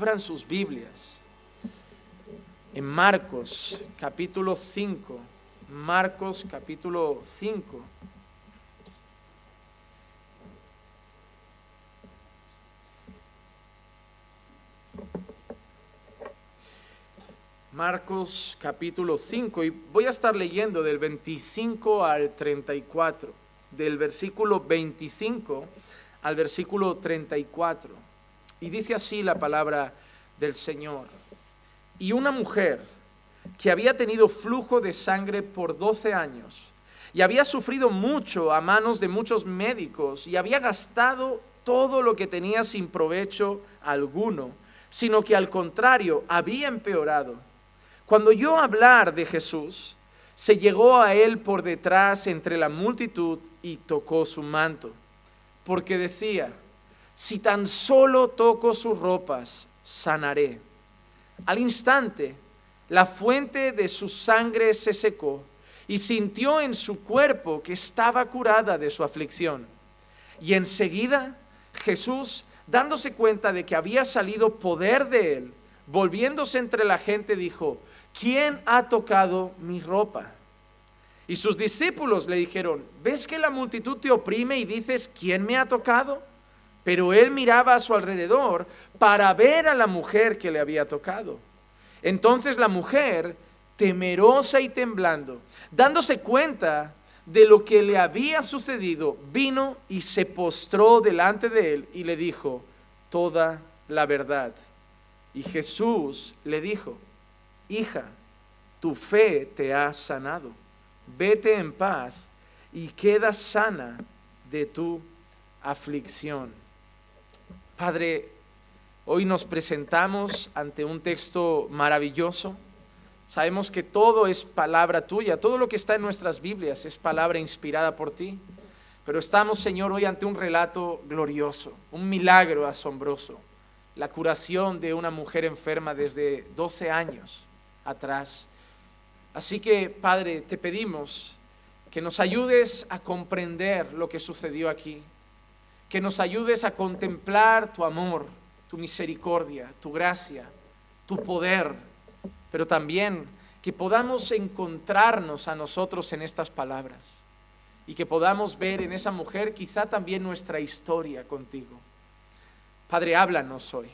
Abran sus Biblias. En Marcos capítulo 5. Marcos capítulo 5. Marcos capítulo 5 y voy a estar leyendo del 25 al 34, del versículo 25 al versículo 34. Y dice así la palabra del Señor. Y una mujer que había tenido flujo de sangre por 12 años y había sufrido mucho a manos de muchos médicos y había gastado todo lo que tenía sin provecho alguno, sino que al contrario había empeorado. Cuando oyó hablar de Jesús, se llegó a él por detrás entre la multitud y tocó su manto, porque decía, si tan solo toco sus ropas, sanaré. Al instante, la fuente de su sangre se secó y sintió en su cuerpo que estaba curada de su aflicción. Y enseguida Jesús, dándose cuenta de que había salido poder de él, volviéndose entre la gente, dijo, ¿quién ha tocado mi ropa? Y sus discípulos le dijeron, ¿ves que la multitud te oprime y dices, ¿quién me ha tocado? Pero él miraba a su alrededor para ver a la mujer que le había tocado. Entonces la mujer, temerosa y temblando, dándose cuenta de lo que le había sucedido, vino y se postró delante de él y le dijo toda la verdad. Y Jesús le dijo, hija, tu fe te ha sanado vete en paz y queda sana de tu aflicción. Padre, hoy nos presentamos ante un texto maravilloso. Sabemos que todo es palabra tuya, todo lo que está en nuestras Biblias es palabra inspirada por ti. Pero estamos, Señor, hoy ante un relato glorioso, un milagro asombroso, la curación de una mujer enferma desde 12 años atrás. Así que, Padre, te pedimos que nos ayudes a comprender lo que sucedió aquí, que nos ayudes a contemplar tu amor, tu misericordia, tu gracia, tu poder, pero también que podamos encontrarnos a nosotros en estas palabras y que podamos ver en esa mujer quizá también nuestra historia contigo. Padre, háblanos hoy,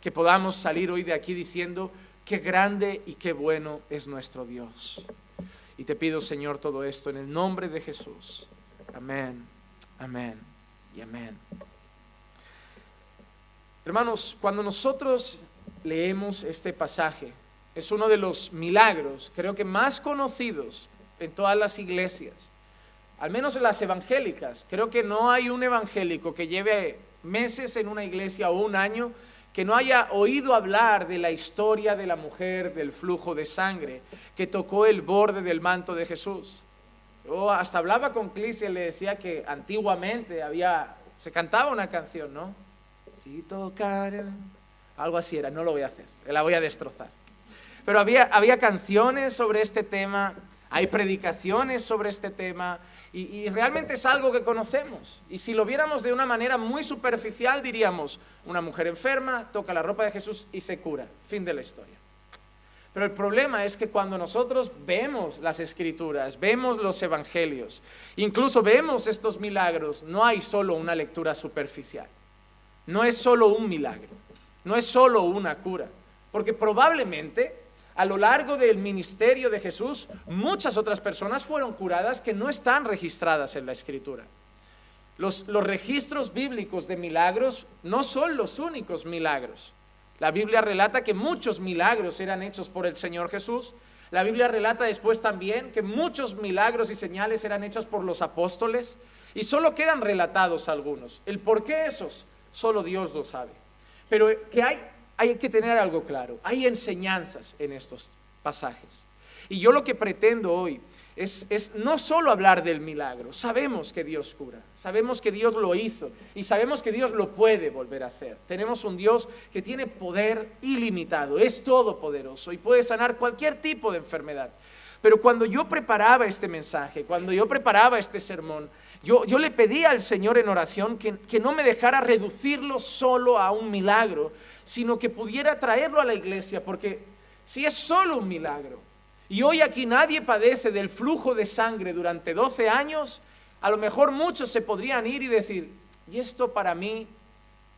que podamos salir hoy de aquí diciendo, Qué grande y qué bueno es nuestro Dios. Y te pido, Señor, todo esto en el nombre de Jesús. Amén, amén amén. Hermanos, cuando nosotros leemos este pasaje, es uno de los milagros, creo que más conocidos en todas las iglesias, al menos en las evangélicas. Creo que no hay un evangélico que lleve meses en una iglesia o un año que no haya oído hablar de la historia de la mujer del flujo de sangre que tocó el borde del manto de Jesús. Yo hasta hablaba con Clis y le decía que antiguamente había, se cantaba una canción, ¿no? Si tocar, algo así era, no lo voy a hacer, la voy a destrozar. Pero había, había canciones sobre este tema, hay predicaciones sobre este tema, y, realmente es algo que conocemos. Y si lo viéramos de una manera muy superficial, diríamos, una mujer enferma toca la ropa de Jesús y se cura. Fin de la historia. Pero el problema es que cuando nosotros vemos las escrituras, vemos los evangelios, incluso vemos estos milagros, no hay solo una lectura superficial. No es solo un milagro, no es solo una cura, porque probablemente a lo largo del ministerio de Jesús, muchas otras personas fueron curadas que no están registradas en la escritura. Los, registros bíblicos de milagros no son los únicos milagros. La Biblia relata que muchos milagros eran hechos por el Señor Jesús. La Biblia relata después también que muchos milagros y señales eran hechos por los apóstoles y solo quedan relatados algunos. El por qué esos, solo Dios lo sabe. Pero que hay hay que tener algo claro. Hay enseñanzas en estos pasajes. Y yo lo que pretendo hoy es, no solo hablar del milagro. Sabemos que Dios cura, sabemos que Dios lo hizo y sabemos que Dios lo puede volver a hacer. Tenemos un Dios que tiene poder ilimitado, es todopoderoso y puede sanar cualquier tipo de enfermedad. Pero cuando yo preparaba este mensaje, cuando yo preparaba este sermón, yo, yo le pedí al Señor en oración que, que no me dejara reducirlo solo a un milagro, sino que pudiera traerlo a la iglesia, porque si es solo un milagro, y hoy aquí nadie padece del flujo de sangre durante 12 años, a lo mejor muchos se podrían ir y decir, ¿y esto para mí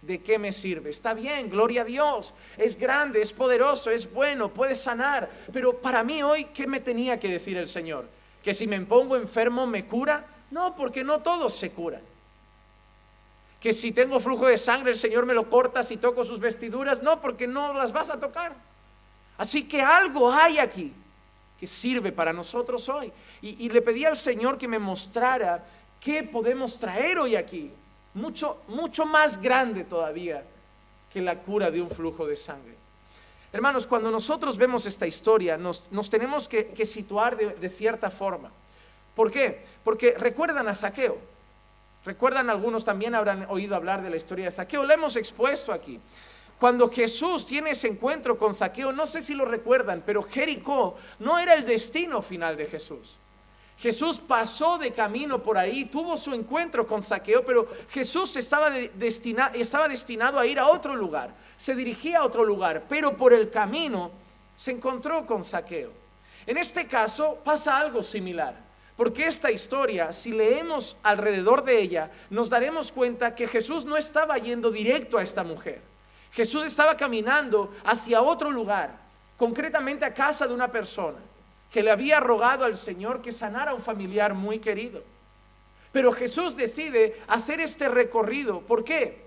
de qué me sirve? Está bien, gloria a Dios, es grande, es poderoso, es bueno, puede sanar, pero para mí hoy, ¿qué me tenía que decir el Señor? ¿Que si me pongo enfermo me cura? No, porque no todos se curan. Que si tengo flujo de sangre el Señor me lo corta si toco sus vestiduras? No, porque no las vas a tocar. Así que algo hay aquí que sirve para nosotros hoy. Y, le pedí al Señor que me mostrara qué podemos traer hoy aquí, mucho, mucho más grande todavía que la cura de un flujo de sangre. Hermanos, cuando nosotros vemos esta historia, nos, tenemos que, situar de, de, cierta forma. ¿Por qué? Porque recuerdan a Saqueo. Recuerdan, algunos también habrán oído hablar de la historia de Saqueo. Lo hemos expuesto aquí. Cuando Jesús tiene ese encuentro con Saqueo, no sé si lo recuerdan, pero Jericó no era el destino final de Jesús. Jesús pasó de camino por ahí, tuvo su encuentro con Saqueo, pero Jesús estaba, destinado a ir a otro lugar, se dirigía a otro lugar, pero por el camino se encontró con Saqueo. En este caso pasa algo similar, porque esta historia, si leemos alrededor de ella, nos daremos cuenta que Jesús no estaba yendo directo a esta mujer. Jesús estaba caminando hacia otro lugar, concretamente a casa de una persona que le había rogado al Señor que sanara a un familiar muy querido. Pero Jesús decide hacer este recorrido. ¿Por qué?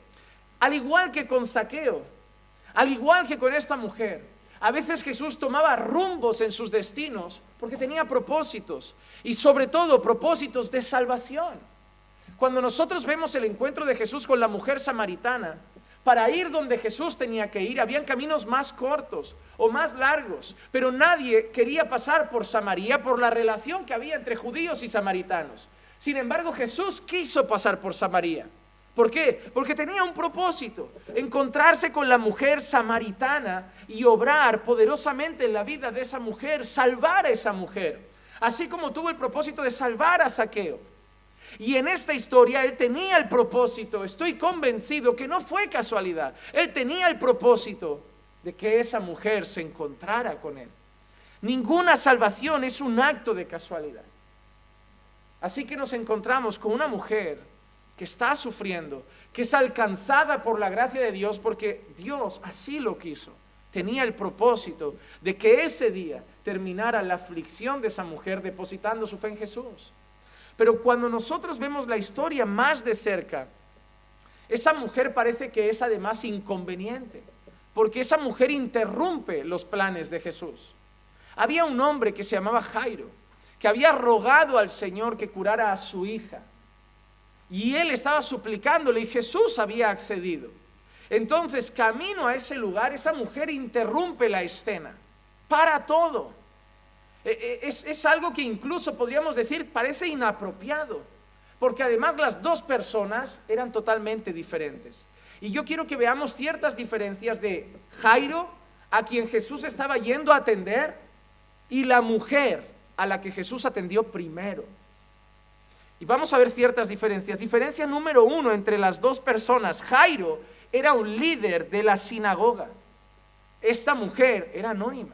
Al igual que con Saqueo, al igual que con esta mujer, a veces Jesús tomaba rumbos en sus destinos porque tenía propósitos y sobre todo propósitos de salvación. Cuando nosotros vemos el encuentro de Jesús con la mujer samaritana, para ir donde Jesús tenía que ir, habían caminos más cortos o más largos, pero nadie quería pasar por Samaria por la relación que había entre judíos y samaritanos. Sin embargo, Jesús quiso pasar por Samaria. ¿Por qué? Porque tenía un propósito, encontrarse con la mujer samaritana y obrar poderosamente en la vida de esa mujer, salvar a esa mujer, así como tuvo el propósito de salvar a Saqueo. Y en esta historia él tenía el propósito, estoy convencido que no fue casualidad, él tenía el propósito de que esa mujer se encontrara con él. Ninguna salvación es un acto de casualidad. Así que nos encontramos con una mujer que está sufriendo, que es alcanzada por la gracia de Dios porque Dios así lo quiso. Tenía el propósito de que ese día terminara la aflicción de esa mujer depositando su fe en Jesús. Pero cuando nosotros vemos la historia más de cerca, esa mujer parece que es además inconveniente, porque esa mujer interrumpe los planes de Jesús. Había un hombre que se llamaba Jairo, que había rogado al Señor que curara a su hija. Y él estaba suplicándole y Jesús había accedido. Entonces, camino a ese lugar, esa mujer interrumpe la escena, para todo eh, eh, es, algo que incluso podríamos decir parece inapropiado, porque además las dos personas eran totalmente diferentes. Y yo quiero que veamos ciertas diferencias de Jairo, a quien Jesús estaba yendo a atender, y la mujer a la que Jesús atendió primero. Y vamos a ver ciertas diferencias. Diferencia número uno entre las dos personas. Jairo era un líder de la sinagoga. Esta mujer era anónima.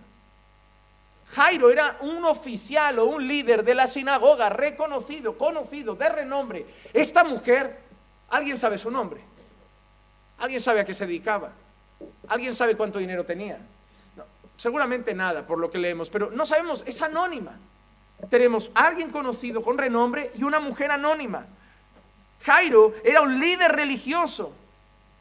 Jairo era un oficial o un líder de la sinagoga, reconocido, conocido, de renombre. Esta mujer, ¿alguien sabe su nombre? ¿Alguien sabe a qué se dedicaba? ¿Alguien sabe cuánto dinero tenía? seguramente nada por lo que leemos, pero no sabemos, es anónima. Tenemos alguien conocido con renombre y una mujer anónima. Jairo era un líder religioso.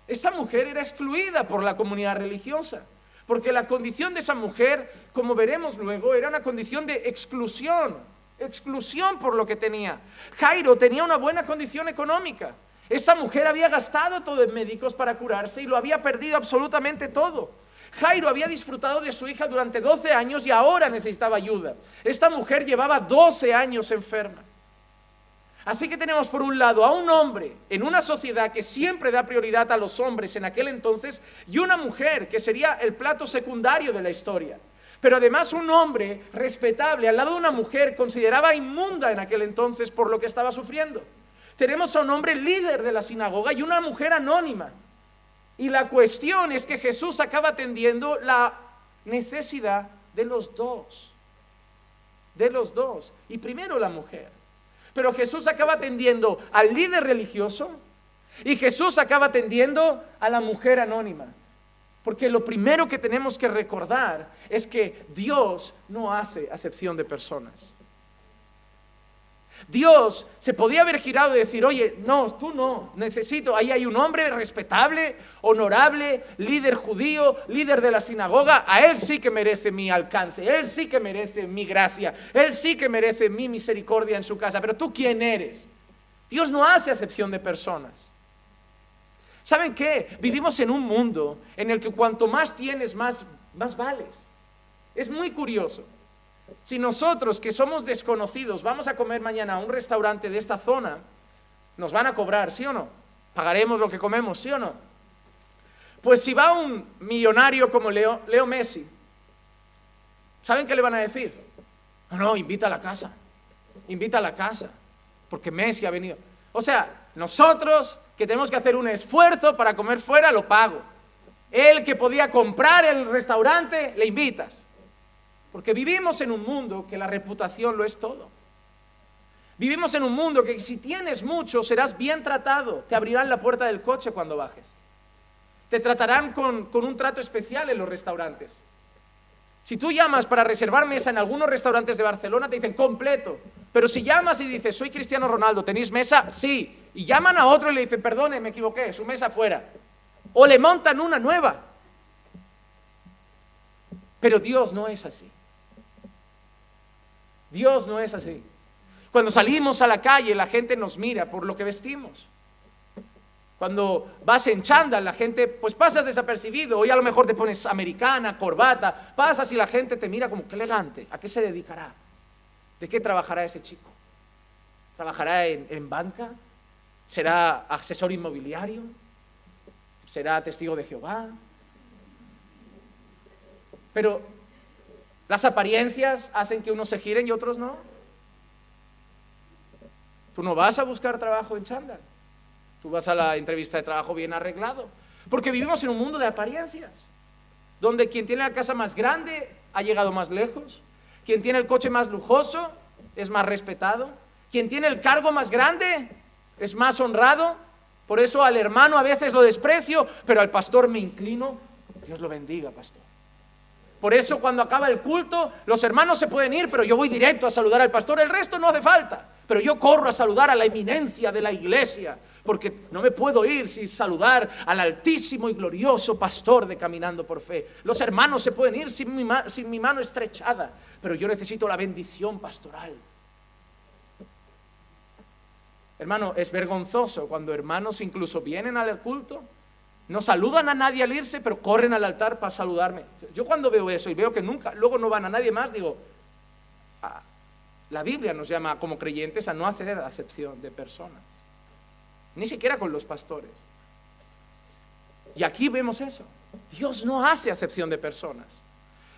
Esta mujer era excluida por la comunidad religiosa. Porque la condición de esa mujer, como veremos luego, era una condición de exclusión, exclusión por lo que tenía. Jairo tenía una buena condición económica. Esa mujer había gastado todo en médicos para curarse y lo había perdido absolutamente todo. Jairo había disfrutado de su hija durante 12 años y ahora necesitaba ayuda. Esta mujer llevaba 12 años enferma. Así que tenemos por un lado a un hombre en una sociedad que siempre da prioridad a los hombres en aquel entonces y una mujer que sería el plato secundario de la historia. pero además un hombre respetable al lado de una mujer consideraba inmunda en aquel entonces por lo que estaba sufriendo. Tenemos a un hombre líder de la sinagoga y una mujer anónima. Y la cuestión es que Jesús acaba atendiendo la necesidad de los dos. De los dos. Y primero la mujer. Pero Jesús acaba atendiendo al líder religioso y Jesús acaba atendiendo a la mujer anónima. Porque lo primero que tenemos que recordar es que Dios no hace acepción de personas. Dios se podía haber girado y decir, oye, no, tú no, necesito, ahí hay un hombre respetable, honorable, líder judío, líder de la sinagoga, a él sí que merece mi alcance, él sí que merece mi gracia, él sí que merece mi misericordia en su casa, pero tú quién eres? Dios no hace acepción de personas. ¿Saben qué? Vivimos en un mundo en el que cuanto más tienes, más, más vales. Es muy curioso. Si nosotros que somos desconocidos vamos a comer mañana a un restaurante de esta zona, nos van a cobrar, ¿sí o no? Pagaremos lo que comemos, ¿sí o no? Pues si va un millonario como Leo, Messi, ¿saben qué le van a decir? No, no, invita a la casa, invita a la casa, porque Messi ha venido. O sea, nosotros que tenemos que hacer un esfuerzo para comer fuera, lo pago. Él que podía comprar el restaurante, le invitas. Porque vivimos en un mundo que la reputación lo es todo. Vivimos en un mundo que si tienes mucho serás bien tratado. Te abrirán la puerta del coche cuando bajes. Te tratarán con, un trato especial en los restaurantes. Si tú llamas para reservar mesa en algunos restaurantes de Barcelona, te dicen completo. Pero si llamas y dices, soy Cristiano Ronaldo, ¿tenéis mesa? Sí. Y llaman a otro y le dicen, perdone, me equivoqué, su mesa fuera. O le montan una nueva. Pero Dios no es así. Dios no es así. Cuando salimos a la calle, la gente nos mira por lo que vestimos. Cuando vas en chándal, la gente, pues pasas desapercibido. Hoy a lo mejor te pones americana, corbata, pasas y la gente te mira como que elegante. ¿A qué se dedicará? ¿De qué trabajará ese chico? ¿Trabajará en, en banca? ¿Será asesor inmobiliario? ¿Será testigo de Jehová? Pero las apariencias hacen que unos se giren y otros no. Tú no vas a buscar trabajo en chándal. Tú vas a la entrevista de trabajo bien arreglado. Porque vivimos en un mundo de apariencias. Donde quien tiene la casa más grande ha llegado más lejos. Quien tiene el coche más lujoso es más respetado. Quien tiene el cargo más grande es más honrado. Por eso al hermano a veces lo desprecio, pero al pastor me inclino. Dios lo bendiga, pastor. Por eso cuando acaba el culto, los hermanos se pueden ir, pero yo voy directo a saludar al pastor, el resto no hace falta. Pero yo corro a saludar a la eminencia de la iglesia, porque no me puedo ir sin saludar al altísimo y glorioso pastor de Caminando por Fe. Los hermanos se pueden ir sin mi, sin mi mano estrechada, pero yo necesito la bendición pastoral. Hermano, es vergonzoso cuando hermanos incluso vienen al culto no saludan a nadie al irse, pero corren al altar para saludarme. Yo cuando veo eso y veo que nunca, luego no van a nadie más, digo, ah, la Biblia nos llama como creyentes a no hacer acepción de personas, ni siquiera con los pastores. Y aquí vemos eso. Dios no hace acepción de personas.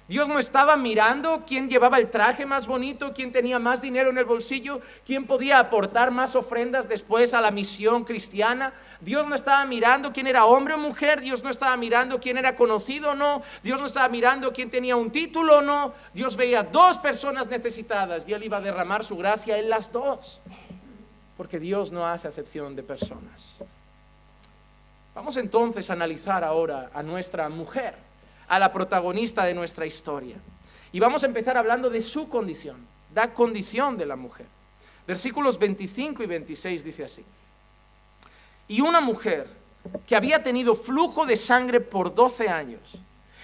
Dios no estaba mirando quién llevaba el traje más bonito, quién tenía más dinero en el bolsillo, quién podía aportar más ofrendas después a la misión cristiana. Dios no estaba mirando quién era hombre o mujer, Dios no estaba mirando quién era conocido o no, Dios no estaba mirando quién tenía un título o no. Dios veía dos personas necesitadas y Él iba a derramar su gracia en las dos. Porque Dios no hace acepción de personas. Vamos entonces a analizar ahora a nuestra mujer a la protagonista de nuestra historia. Y vamos a empezar hablando de su condición, la condición de la mujer. Versículos 25 y 26 dice así. Y una mujer que había tenido flujo de sangre por 12 años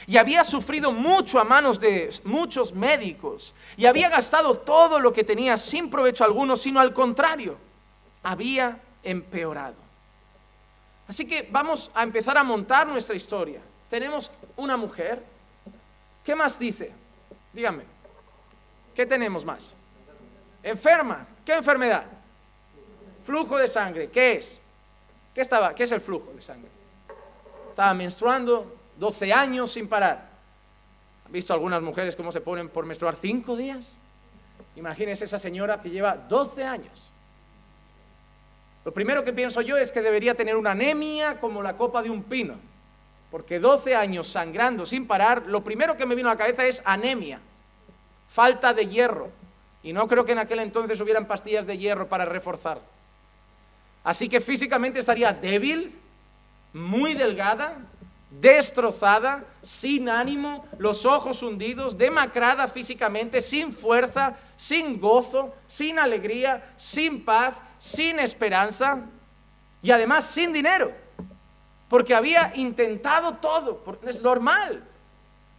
y había sufrido mucho a manos de muchos médicos y había gastado todo lo que tenía sin provecho alguno, sino al contrario, había empeorado. Así que vamos a empezar a montar nuestra historia tenemos una mujer. ¿Qué más dice? Dígame. ¿Qué tenemos más? Enferma. ¿Qué enfermedad? Flujo de sangre. ¿Qué es? ¿Qué estaba? ¿Qué es el flujo de sangre? Estaba menstruando 12 años sin parar. visto algunas mujeres cómo se ponen por menstruar cinco días. Imagínense esa señora que lleva 12 años. Lo primero que pienso yo es que debería tener una anemia como la copa de un pino, porque 12 años sangrando sin parar, lo primero que me vino a la cabeza es anemia, falta de hierro. Y no creo que en aquel entonces hubieran pastillas de hierro para reforzar. Así que físicamente estaría débil, muy delgada, destrozada, sin ánimo, los ojos hundidos, demacrada físicamente, sin fuerza, sin gozo, sin alegría, sin paz, sin esperanza y además sin dinero, porque había intentado todo, es normal.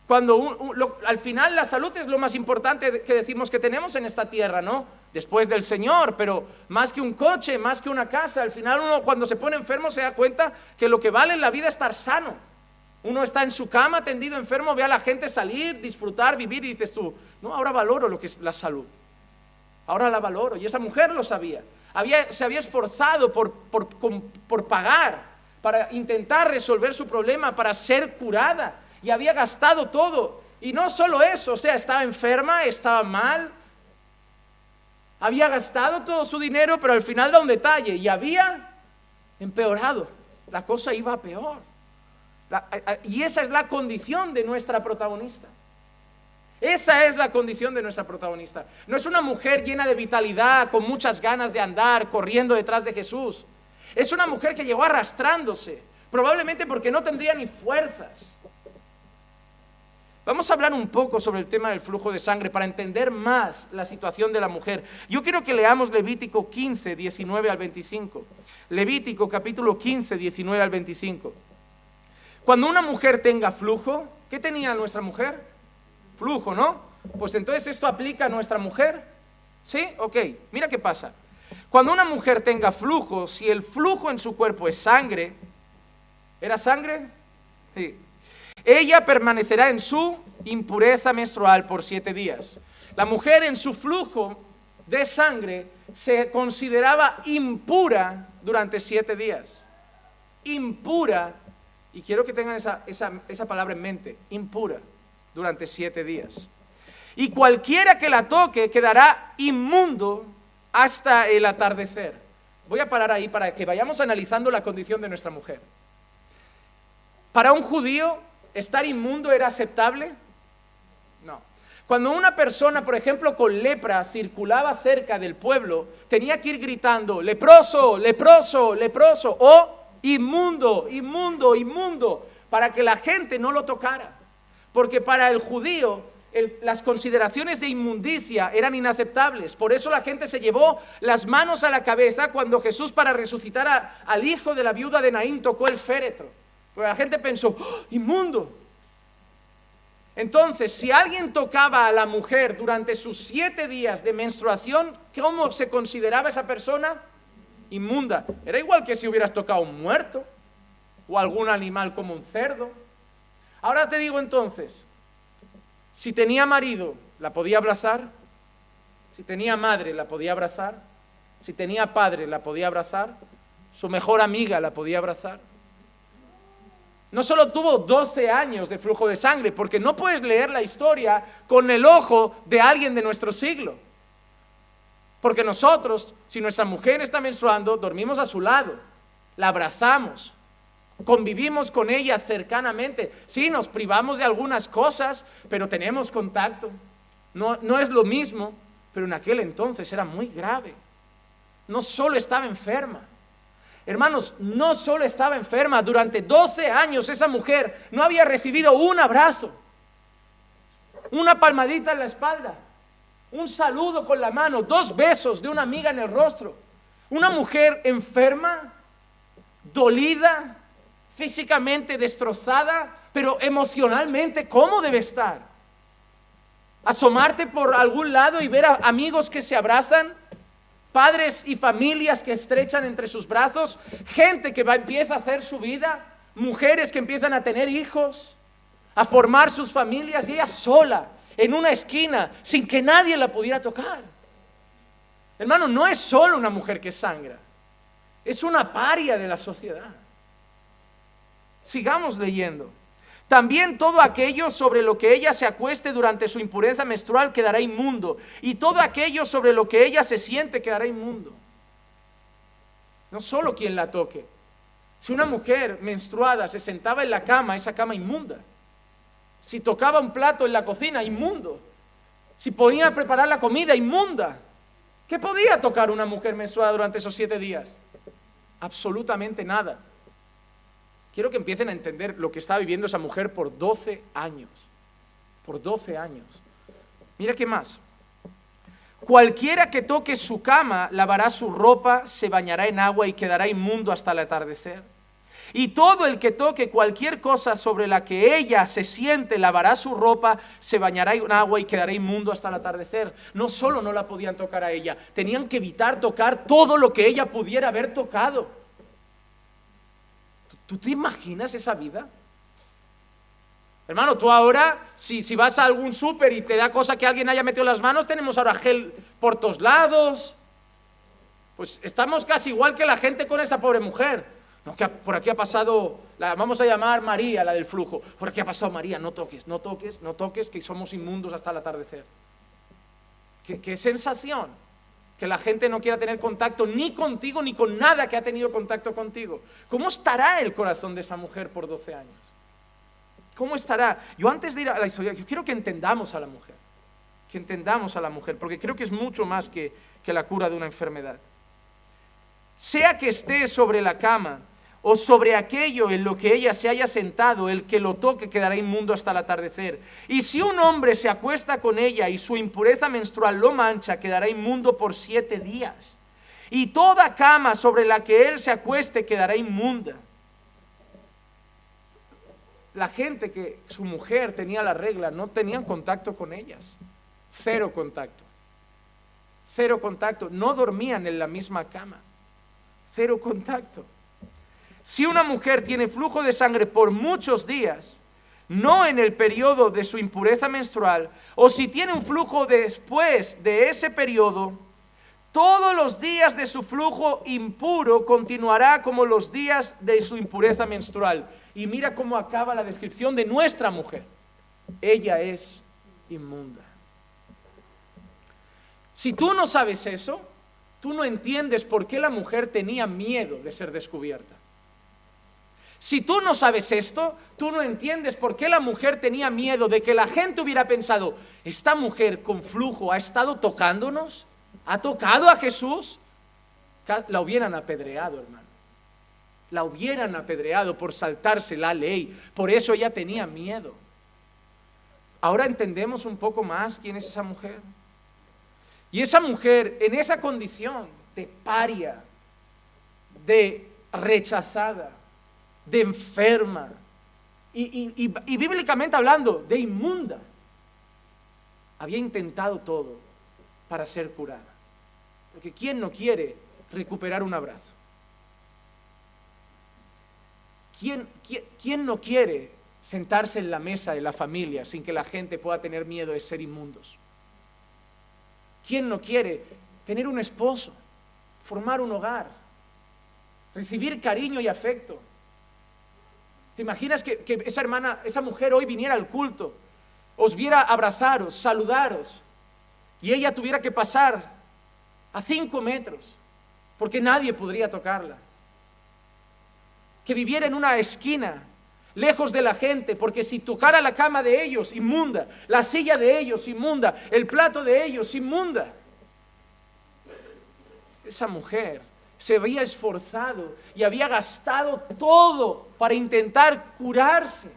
Cuando al final la salud es lo más importante que decimos que tenemos en esta tierra, ¿no? Después del Señor, pero más que un coche, más que una casa, al final uno cuando se pone enfermo se da cuenta que lo que vale en la vida es estar sano. Uno está en su cama tendido enfermo, ve a la gente salir, disfrutar, vivir y dices tú, no, ahora valoro lo que es la salud. Ahora la valoro. Y esa mujer lo sabía. Había, se había esforzado por, por, por pagar, para intentar resolver su problema, para ser curada y había gastado todo. Y no solo eso, o sea, estaba enferma, estaba mal, había gastado todo su dinero, pero al final da un detalle y había empeorado. La cosa iba peor. y esa es la condición de nuestra protagonista. Esa es la condición de nuestra protagonista. No es una mujer llena de vitalidad, con muchas ganas de andar, corriendo detrás de Jesús. Es una mujer que llegó arrastrándose, probablemente porque no tendría ni fuerzas. Vamos a hablar un poco sobre el tema del flujo de sangre para entender más la situación de la mujer. Yo quiero que leamos Levítico 15, 19 al 25. Levítico capítulo 15, 19 al 25. Cuando una mujer tenga flujo, ¿qué tenía nuestra mujer? Flujo, ¿no? Pues entonces esto aplica a nuestra mujer. ¿Sí? Ok, mira qué pasa. Cuando una mujer tenga flujo, si el flujo en su cuerpo es sangre, ¿era sangre? Sí. Ella permanecerá en su impureza menstrual por siete días. La mujer en su flujo de sangre se consideraba impura durante siete días. Impura, y quiero que tengan esa, esa palabra en mente, impura, durante siete días. Y cualquiera que la toque quedará inmundo hasta el atardecer. Voy a parar ahí para que vayamos analizando la condición de nuestra mujer. Para un judío, ¿Estar inmundo era aceptable? No. Cuando una persona, por ejemplo, con lepra circulaba cerca del pueblo, tenía que ir gritando, leproso, leproso, leproso, o inmundo, inmundo, inmundo, para que la gente no lo tocara. Porque para el judío las consideraciones de inmundicia eran inaceptables. Por eso la gente se llevó las manos a la cabeza cuando Jesús para resucitar al hijo de la viuda de Naín tocó el féretro. Pero la gente pensó, ¡Oh, inmundo. Entonces, si alguien tocaba a la mujer durante sus siete días de menstruación, ¿cómo se consideraba esa persona? Inmunda. Era igual que si hubieras tocado un muerto o algún animal como un cerdo. Ahora te digo entonces, si tenía marido, ¿la podía abrazar? Si tenía madre, ¿la podía abrazar? Si tenía padre, ¿la podía abrazar? ¿Su mejor amiga la podía abrazar? no solo tuvo 12 años de flujo de sangre, porque no puedes leer la historia con el ojo de alguien de nuestro siglo. Porque nosotros, si nuestra mujer está menstruando, dormimos a su lado, la abrazamos, convivimos con ella cercanamente. Sí, nos privamos de algunas cosas, pero tenemos contacto. No, no es lo mismo, pero en aquel entonces era muy grave. No solo estaba enferma, Hermanos, no solo estaba enferma, durante 12 años esa mujer no había recibido un abrazo, una palmadita en la espalda, un saludo con la mano, dos besos de una amiga en el rostro. Una mujer enferma, dolida, físicamente destrozada, pero emocionalmente, ¿cómo debe estar? Asomarte por algún lado y ver a amigos que se abrazan padres y familias que estrechan entre sus brazos, gente que va, empieza a hacer su vida, mujeres que empiezan a tener hijos, a formar sus familias y ella sola, en una esquina, sin que nadie la pudiera tocar. Hermano, no es solo una mujer que sangra, es una paria de la sociedad. Sigamos leyendo. También todo aquello sobre lo que ella se acueste durante su impureza menstrual quedará inmundo. Y todo aquello sobre lo que ella se siente quedará inmundo. No solo quien la toque. Si una mujer menstruada se sentaba en la cama, esa cama inmunda. Si tocaba un plato en la cocina, inmundo. Si ponía a preparar la comida, inmunda. ¿Qué podía tocar una mujer menstruada durante esos siete días? Absolutamente nada. Quiero que empiecen a entender lo que estaba viviendo esa mujer por 12 años. Por 12 años. Mira qué más. Cualquiera que toque su cama lavará su ropa, se bañará en agua y quedará inmundo hasta el atardecer. Y todo el que toque cualquier cosa sobre la que ella se siente lavará su ropa, se bañará en agua y quedará inmundo hasta el atardecer. No solo no la podían tocar a ella, tenían que evitar tocar todo lo que ella pudiera haber tocado. ¿Tú te imaginas esa vida? Hermano, tú ahora, si, si vas a algún súper y te da cosa que alguien haya metido las manos, tenemos ahora gel por todos lados. Pues estamos casi igual que la gente con esa pobre mujer. No, que por aquí ha pasado, la vamos a llamar María, la del flujo. Por aquí ha pasado María, no toques, no toques, no toques, que somos inmundos hasta el atardecer. ¿Qué, qué sensación? Que la gente no quiera tener contacto ni contigo ni con nada que ha tenido contacto contigo. ¿Cómo estará el corazón de esa mujer por 12 años? ¿Cómo estará? Yo antes de ir a la historia, yo quiero que entendamos a la mujer, que entendamos a la mujer, porque creo que es mucho más que, que la cura de una enfermedad. Sea que esté sobre la cama, o sobre aquello en lo que ella se haya sentado, el que lo toque quedará inmundo hasta el atardecer. Y si un hombre se acuesta con ella y su impureza menstrual lo mancha, quedará inmundo por siete días. Y toda cama sobre la que él se acueste quedará inmunda. La gente que su mujer tenía la regla no tenían contacto con ellas. Cero contacto. Cero contacto. No dormían en la misma cama. Cero contacto. Si una mujer tiene flujo de sangre por muchos días, no en el periodo de su impureza menstrual, o si tiene un flujo después de ese periodo, todos los días de su flujo impuro continuará como los días de su impureza menstrual. Y mira cómo acaba la descripción de nuestra mujer. Ella es inmunda. Si tú no sabes eso, tú no entiendes por qué la mujer tenía miedo de ser descubierta. Si tú no sabes esto, tú no entiendes por qué la mujer tenía miedo de que la gente hubiera pensado, esta mujer con flujo ha estado tocándonos, ha tocado a Jesús, la hubieran apedreado, hermano. La hubieran apedreado por saltarse la ley. Por eso ella tenía miedo. Ahora entendemos un poco más quién es esa mujer. Y esa mujer en esa condición de paria, de rechazada, de enferma y, bíblicamente hablando, de inmunda. Había intentado todo para ser curada. Porque ¿quién no quiere recuperar un abrazo? ¿Quién, quién, no quiere sentarse en la mesa de la familia sin que la gente pueda tener miedo de ser inmundos? ¿Quién no quiere tener un esposo, formar un hogar, recibir cariño y afecto? ¿Te imaginas que, esa hermana, esa mujer hoy viniera al culto, os viera abrazaros, saludaros, y ella tuviera que pasar a cinco metros, porque nadie podría tocarla? Que viviera en una esquina, lejos de la gente, porque si tocara la cama de ellos, inmunda, la silla de ellos, inmunda, el plato de ellos, inmunda. Esa mujer se había esforzado y había gastado todo para intentar curarse,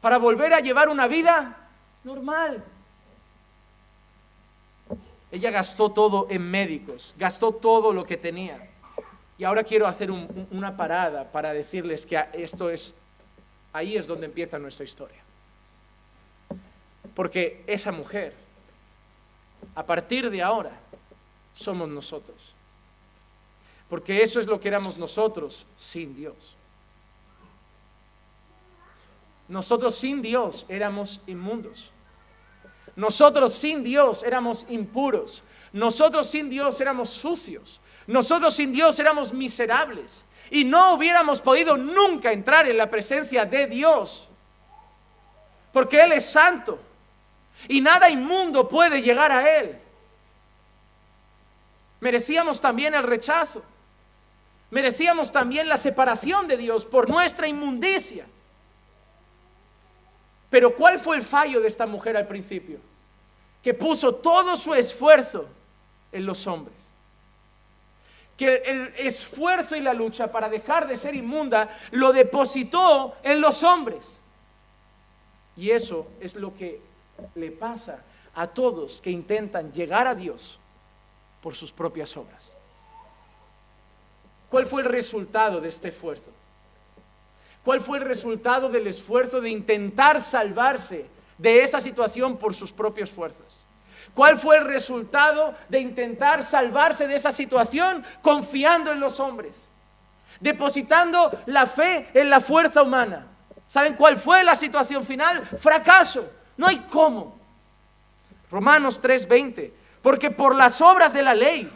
para volver a llevar una vida normal. Ella gastó todo en médicos, gastó todo lo que tenía. Y ahora quiero hacer una parada para decirles que esto es, ahí es donde empieza nuestra historia. Porque esa mujer, a partir de ahora, somos nosotros. Porque eso es lo que éramos nosotros sin Dios. Nosotros sin Dios éramos inmundos. Nosotros sin Dios éramos impuros. Nosotros sin Dios éramos sucios. Nosotros sin Dios éramos miserables. Y no hubiéramos podido nunca entrar en la presencia de Dios. Porque Él es santo. Y nada inmundo puede llegar a Él. Merecíamos también el rechazo. Merecíamos también la separación de Dios por nuestra inmundicia. Pero ¿cuál fue el fallo de esta mujer al principio? Que puso todo su esfuerzo en los hombres. Que el esfuerzo y la lucha para dejar de ser inmunda lo depositó en los hombres. Y eso es lo que le pasa a todos que intentan llegar a Dios por sus propias obras. ¿Cuál fue el resultado de este esfuerzo? ¿Cuál fue el resultado del esfuerzo de intentar salvarse de esa situación por sus propias fuerzas? ¿Cuál fue el resultado de intentar salvarse de esa situación confiando en los hombres? Depositando la fe en la fuerza humana. ¿Saben cuál fue la situación final? Fracaso. No hay cómo. Romanos 3:20. Porque por las obras de la ley,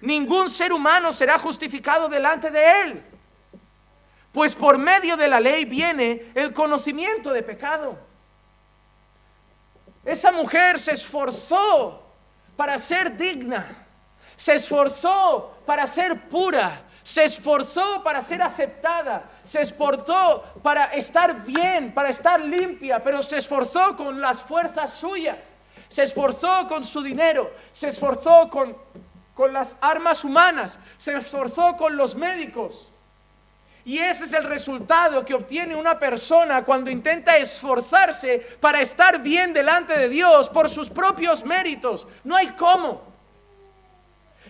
ningún ser humano será justificado delante de él. Pues por medio de la ley viene el conocimiento de pecado. Esa mujer se esforzó para ser digna, se esforzó para ser pura, se esforzó para ser aceptada, se esforzó para estar bien, para estar limpia, pero se esforzó con las fuerzas suyas, se esforzó con su dinero, se esforzó con, con las armas humanas, se esforzó con los médicos, y ese es el resultado que obtiene una persona cuando intenta esforzarse para estar bien delante de Dios por sus propios méritos. No hay cómo.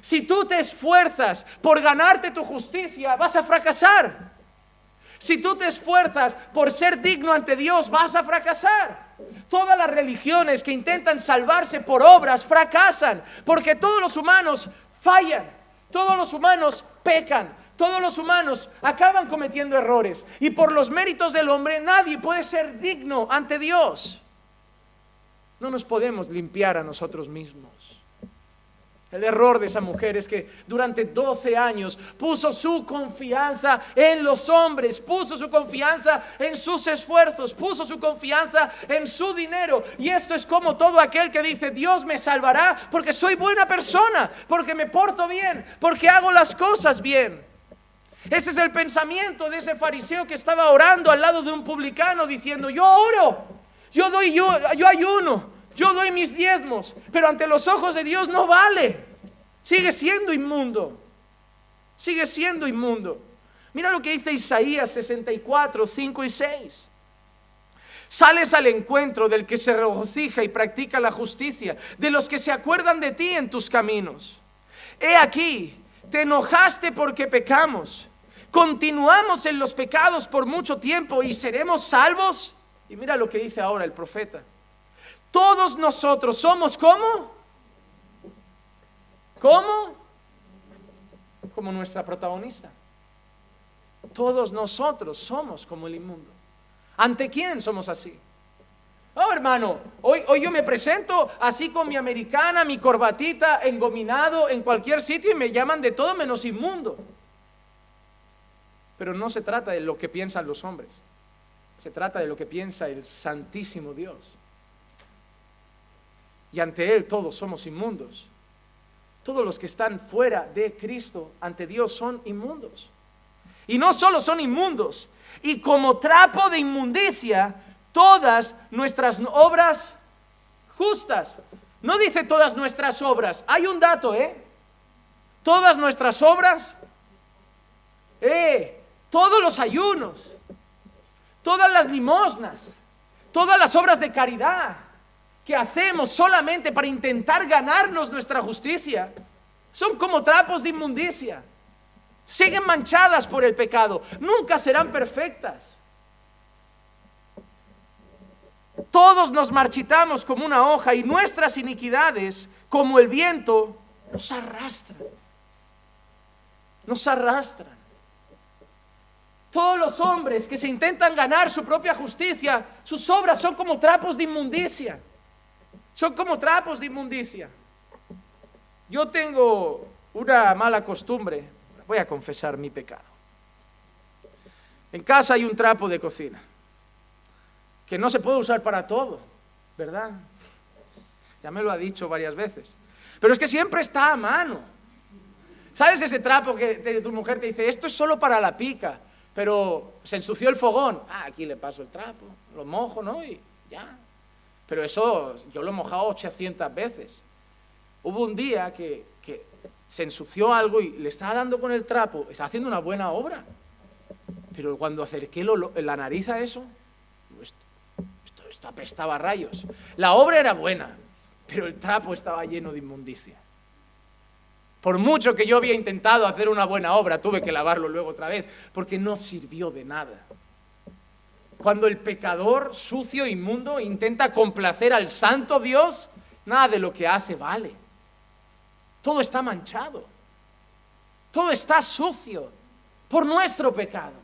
Si tú te esfuerzas por ganarte tu justicia, vas a fracasar. Si tú te esfuerzas por ser digno ante Dios, vas a fracasar. Todas las religiones que intentan salvarse por obras fracasan, porque todos los humanos fallan, todos los humanos pecan, todos los humanos acaban cometiendo errores y por los méritos del hombre nadie puede ser digno ante Dios. No nos podemos limpiar a nosotros mismos. El error de esa mujer es que durante 12 años puso su confianza en los hombres, puso su confianza en sus esfuerzos, puso su confianza en su dinero. Y esto es como todo aquel que dice, Dios me salvará porque soy buena persona, porque me porto bien, porque hago las cosas bien. Ese es el pensamiento de ese fariseo que estaba orando al lado de un publicano diciendo, yo oro, yo doy, yo, yo ayuno, yo doy mis diezmos, pero ante los ojos de Dios no vale. Sigue siendo inmundo. Sigue siendo inmundo. Mira lo que dice Isaías 64, 5 y 6. Sales al encuentro del que se regocija y practica la justicia, de los que se acuerdan de ti en tus caminos. He aquí, te enojaste porque pecamos continuamos en los pecados por mucho tiempo y seremos salvos. Y mira lo que dice ahora el profeta. Todos nosotros somos como, como, como nuestra protagonista. Todos nosotros somos como el inmundo. ¿Ante quién somos así? Oh, hermano, hoy, hoy yo me presento así con mi americana, mi corbatita, engominado en cualquier sitio y me llaman de todo menos inmundo. Pero no se trata de lo que piensan los hombres, se trata de lo que piensa el Santísimo Dios. Y ante Él todos somos inmundos. Todos los que están fuera de Cristo ante Dios son inmundos. Y no solo son inmundos, y como trapo de inmundicia, todas nuestras obras justas. No dice todas nuestras obras. Hay un dato, ¿eh? Todas nuestras obras, eh, todos los ayunos, todas las limosnas, todas las obras de caridad que hacemos solamente para intentar ganarnos nuestra justicia, son como trapos de inmundicia. Siguen manchadas por el pecado, nunca serán perfectas. Todos nos marchitamos como una hoja y nuestras iniquidades, como el viento, nos arrastran. Nos arrastran. Todos los hombres que se intentan ganar su propia justicia, sus obras son como trapos de inmundicia. Son como trapos de inmundicia. Yo tengo una mala costumbre, voy a confesar mi pecado. En casa hay un trapo de cocina que no se puede usar para todo, ¿verdad? Ya me lo ha dicho varias veces. Pero es que siempre está a mano. ¿Sabes ese trapo que tu mujer te dice, esto es solo para la pica, pero se ensució el fogón? Ah, aquí le paso el trapo, lo mojo, ¿no? Y ya. Pero eso yo lo he mojado 800 veces. Hubo un día que, se ensució algo y le estaba dando con el trapo, estaba haciendo una buena obra. Pero cuando acerqué la nariz a eso, esto, esto apestaba rayos. La obra era buena, pero el trapo estaba lleno de inmundicia. Por mucho que yo había intentado hacer una buena obra, tuve que lavarlo luego otra vez, porque no sirvió de nada. Cuando el pecador sucio, inmundo, intenta complacer al santo Dios, nada de lo que hace vale. Todo está manchado. Todo está sucio por nuestro pecado.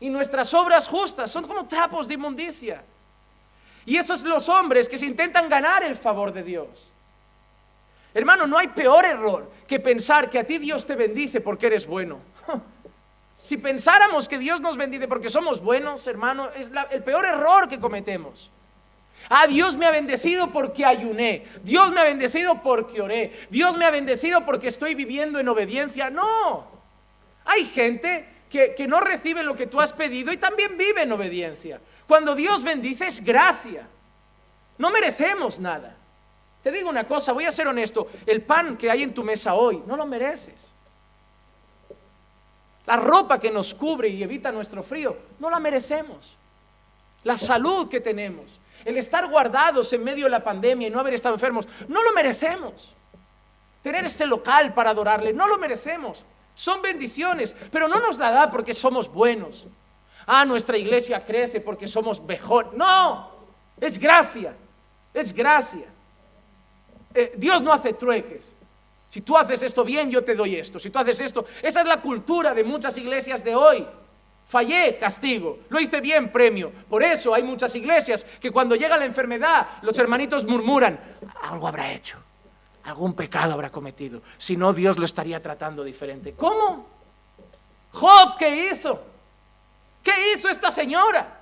Y nuestras obras justas son como trapos de inmundicia. Y esos son los hombres que se intentan ganar el favor de Dios. Hermano, no hay peor error que pensar que a ti Dios te bendice porque eres bueno. Si pensáramos que Dios nos bendice porque somos buenos, hermano, es el peor error que cometemos. Ah, Dios me ha bendecido porque ayuné. Dios me ha bendecido porque oré. Dios me ha bendecido porque estoy viviendo en obediencia. No. Hay gente que, que, no recibe lo que tú has pedido y también vive en obediencia. Cuando Dios bendice es gracia. No merecemos nada. Te digo una cosa, voy a ser honesto. El pan que hay en tu mesa hoy, no lo mereces. La ropa que nos cubre y evita nuestro frío, no la merecemos. La salud que tenemos, el estar guardados en medio de la pandemia y no haber estado enfermos, no lo merecemos. Tener este local para adorarle, no lo merecemos. Son bendiciones, pero no nos la da porque somos buenos. Ah, nuestra iglesia crece porque somos mejor. No, es gracia, es gracia. Eh, Dios no hace trueques. Si tú haces esto bien, yo te doy esto. Si tú haces esto, esa es la cultura de muchas iglesias de hoy. Fallé, castigo. Lo hice bien, premio. Por eso hay muchas iglesias que cuando llega la enfermedad, los hermanitos murmuran, algo habrá hecho, algún pecado habrá cometido. Si no, Dios lo estaría tratando diferente. ¿Cómo? Job, ¿qué hizo? ¿Qué hizo esta señora?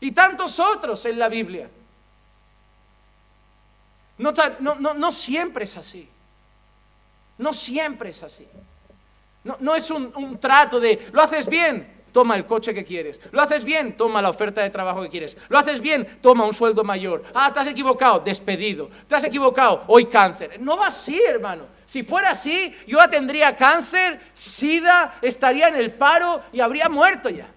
Y tantos otros en la Biblia. No, no, no siempre es así. No siempre es así. No, es un, trato de, lo haces bien, toma el coche que quieres. Lo haces bien, toma la oferta de trabajo que quieres. Lo haces bien, toma un sueldo mayor. Ah, te has equivocado, despedido. Te has equivocado, hoy cáncer. No va así, hermano. Si fuera así, yo ya tendría cáncer, sida, estaría en el paro y habría muerto ya.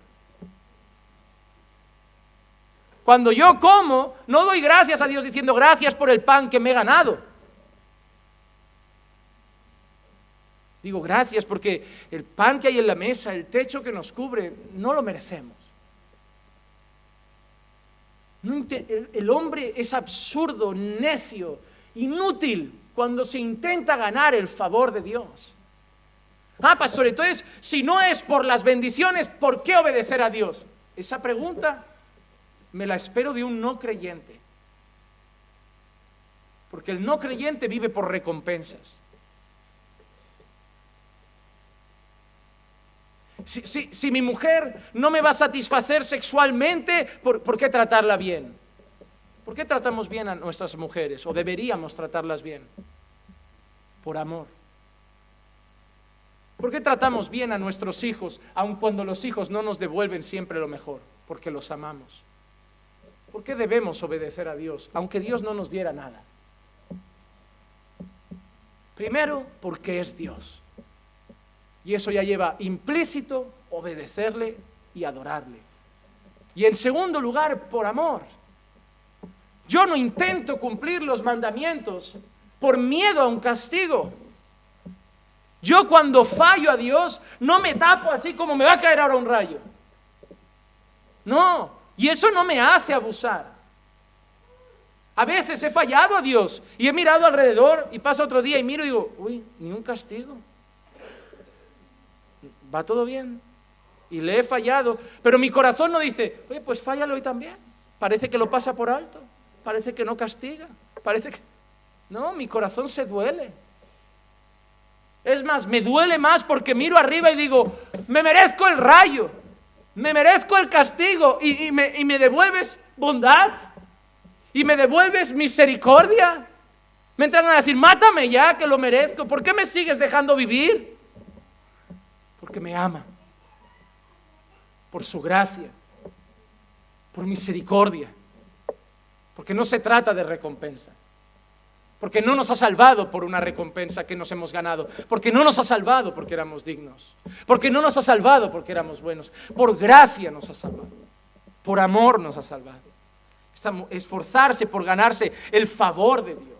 Cuando yo como, no doy gracias a Dios diciendo gracias por el pan que me he ganado. Digo gracias porque el pan que hay en la mesa, el techo que nos cubre, no lo merecemos. el hombre es absurdo, necio, inútil cuando se intenta ganar el favor de Dios. Ah, pastor, entonces, si no es por las bendiciones, ¿por qué obedecer a Dios? Esa pregunta me la espero de un no creyente. Porque el no creyente vive por recompensas. Si, mi mujer no me va a satisfacer sexualmente, ¿por, qué tratarla bien? ¿Por qué tratamos bien a nuestras mujeres? ¿O deberíamos tratarlas bien? Por amor. ¿Por qué tratamos bien a nuestros hijos, aun cuando los hijos no nos devuelven siempre lo mejor? Porque los amamos. ¿Por qué debemos obedecer a Dios, aunque Dios no nos diera nada? Primero, porque es Dios. Y eso ya lleva implícito obedecerle y adorarle. Y en segundo lugar, por amor. Yo no intento cumplir los mandamientos por miedo a un castigo. Yo cuando fallo a Dios no me tapo así como me va a caer ahora un rayo. No, y eso no me hace abusar. A veces he fallado a Dios y he mirado alrededor y pasa otro día y miro y digo, uy, ni un castigo va todo bien. Y le he fallado, pero mi corazón no dice, oye, pues fállalo hoy también. Parece que lo pasa por alto. parece que no castiga, parece que... No, mi corazón se duele. Es más, me duele más porque miro arriba y digo, me merezco el rayo, me merezco el castigo y, me, y me devuelves bondad y me devuelves misericordia. Me entran a decir, mátame ya, que lo merezco. ¿Por qué me sigues dejando vivir? Porque me ama. Por su gracia. Por misericordia. Porque no se trata de recompensa. Porque no nos ha salvado por una recompensa que nos hemos ganado. Porque no nos ha salvado porque éramos dignos. Porque no nos ha salvado porque éramos buenos. Por gracia nos ha salvado. Por amor nos ha salvado. Esforzarse por ganarse el favor de Dios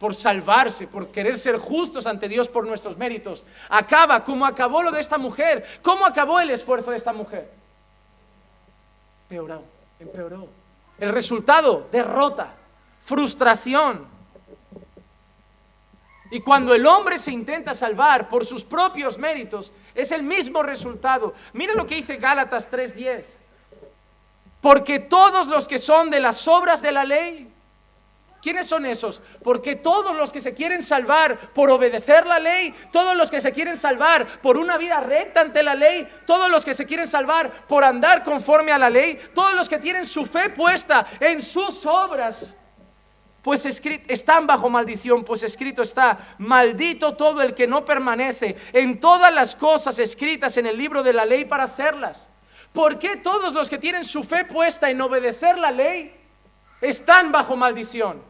por salvarse, por querer ser justos ante Dios por nuestros méritos. Acaba como acabó lo de esta mujer. ¿Cómo acabó el esfuerzo de esta mujer? Empeoró, empeoró. El resultado, derrota, frustración. Y cuando el hombre se intenta salvar por sus propios méritos, es el mismo resultado. Mira lo que dice Gálatas 3:10. Porque todos los que son de las obras de la ley, ¿Quiénes son esos? Porque todos los que se quieren salvar por obedecer la ley, todos los que se quieren salvar por una vida recta ante la ley, todos los que se quieren salvar por andar conforme a la ley, todos los que tienen su fe puesta en sus obras, pues están bajo maldición, pues escrito está, maldito todo el que no permanece en todas las cosas escritas en el libro de la ley para hacerlas. ¿Por qué todos los que tienen su fe puesta en obedecer la ley están bajo maldición?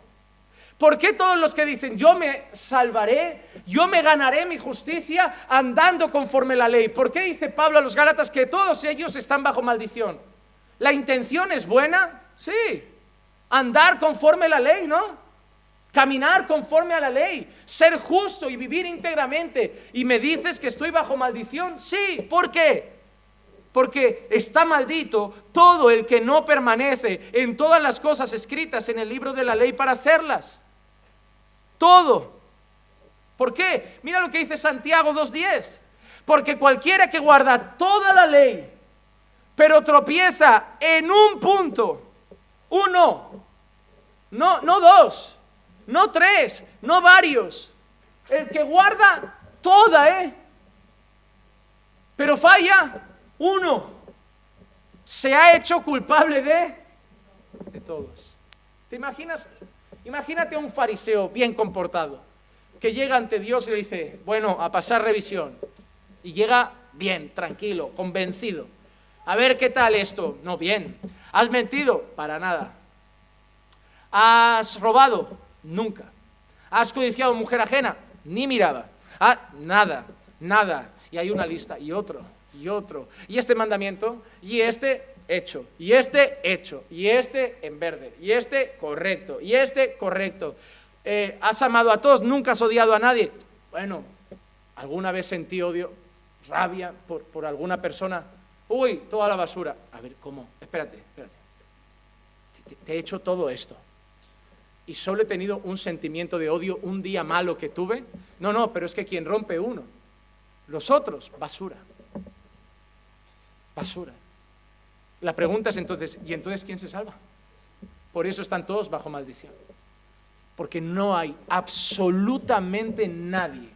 ¿Por qué todos los que dicen, yo me salvaré, yo me ganaré mi justicia andando conforme la ley? ¿Por qué dice Pablo a los Gálatas que todos ellos están bajo maldición? ¿La intención es buena? Sí. Andar conforme la ley, ¿no? Caminar conforme a la ley, ser justo y vivir íntegramente. ¿Y me dices que estoy bajo maldición? Sí. ¿Por qué? Porque está maldito todo el que no permanece en todas las cosas escritas en el libro de la ley para hacerlas. Todo. ¿Por qué? Mira lo que dice Santiago 2.10. Porque cualquiera que guarda toda la ley, pero tropieza en un punto, uno, no, no dos, no tres, no varios, el que guarda toda, ¿eh? Pero falla uno, se ha hecho culpable de, de todos. ¿Te imaginas Imagínate a un fariseo bien comportado que llega ante Dios y le dice, bueno, a pasar revisión. Y llega bien, tranquilo, convencido. A ver qué tal esto. No, bien. ¿Has mentido? Para nada. ¿Has robado? Nunca. ¿Has codiciado mujer ajena? Ni miraba. Ah, nada, nada. Y hay una lista, y otro, y otro. Y este mandamiento, y este, hecho, y este hecho, y este en verde, y este correcto, y este correcto. Eh, has amado a todos, nunca has odiado a nadie. Bueno, alguna vez sentí odio, rabia por, por alguna persona. Uy, toda la basura. A ver, ¿cómo? Espérate, espérate. te he hecho todo esto. Y solo he tenido un sentimiento de odio un día malo que tuve. No, no, pero es que quien rompe uno, los otros, basura. Basura. La pregunta es entonces, ¿y entonces quién se salva? Por eso están todos bajo maldición. Porque no hay absolutamente nadie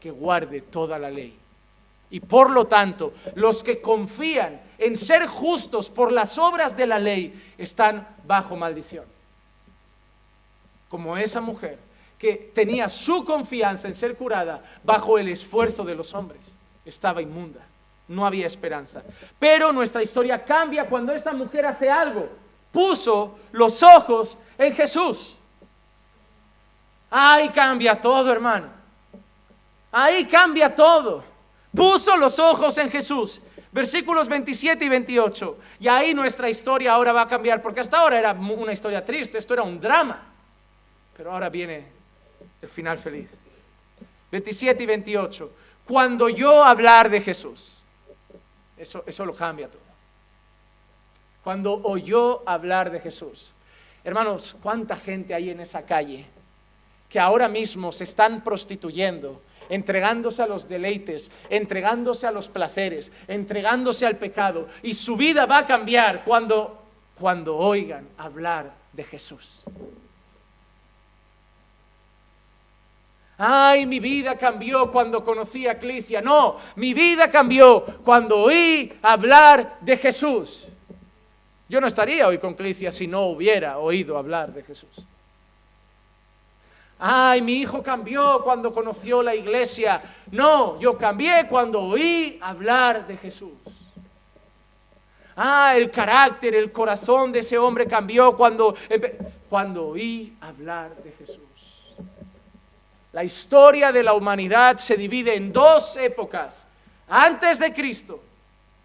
que guarde toda la ley. Y por lo tanto, los que confían en ser justos por las obras de la ley están bajo maldición. Como esa mujer que tenía su confianza en ser curada bajo el esfuerzo de los hombres, estaba inmunda no había esperanza. Pero nuestra historia cambia cuando esta mujer hace algo. Puso los ojos en Jesús. Ahí cambia todo, hermano. Ahí cambia todo. Puso los ojos en Jesús. Versículos 27 y 28. Y ahí nuestra historia ahora va a cambiar, porque hasta ahora era una historia triste, esto era un drama. Pero ahora viene el final feliz. 27 y 28. Cuando yo hablar de Jesús, eso, lo cambia todo. Cuando oyó hablar de Jesús. Hermanos, ¿cuánta gente hay en esa calle que ahora mismo se están prostituyendo, entregándose a los deleites, entregándose a los placeres, entregándose al pecado? Y su vida va a cambiar cuando, cuando oigan hablar de Jesús. Ay, mi vida cambió cuando conocí a Eclesia. No, mi vida cambió cuando oí hablar de Jesús. Yo no estaría hoy con Eclesia si no hubiera oído hablar de Jesús. Ay, mi hijo cambió cuando conoció la iglesia. No, yo cambié cuando oí hablar de Jesús. Ah, el carácter, el corazón de ese hombre cambió cuando, cuando oí hablar de Jesús. La historia de la humanidad se divide en dos épocas, antes de Cristo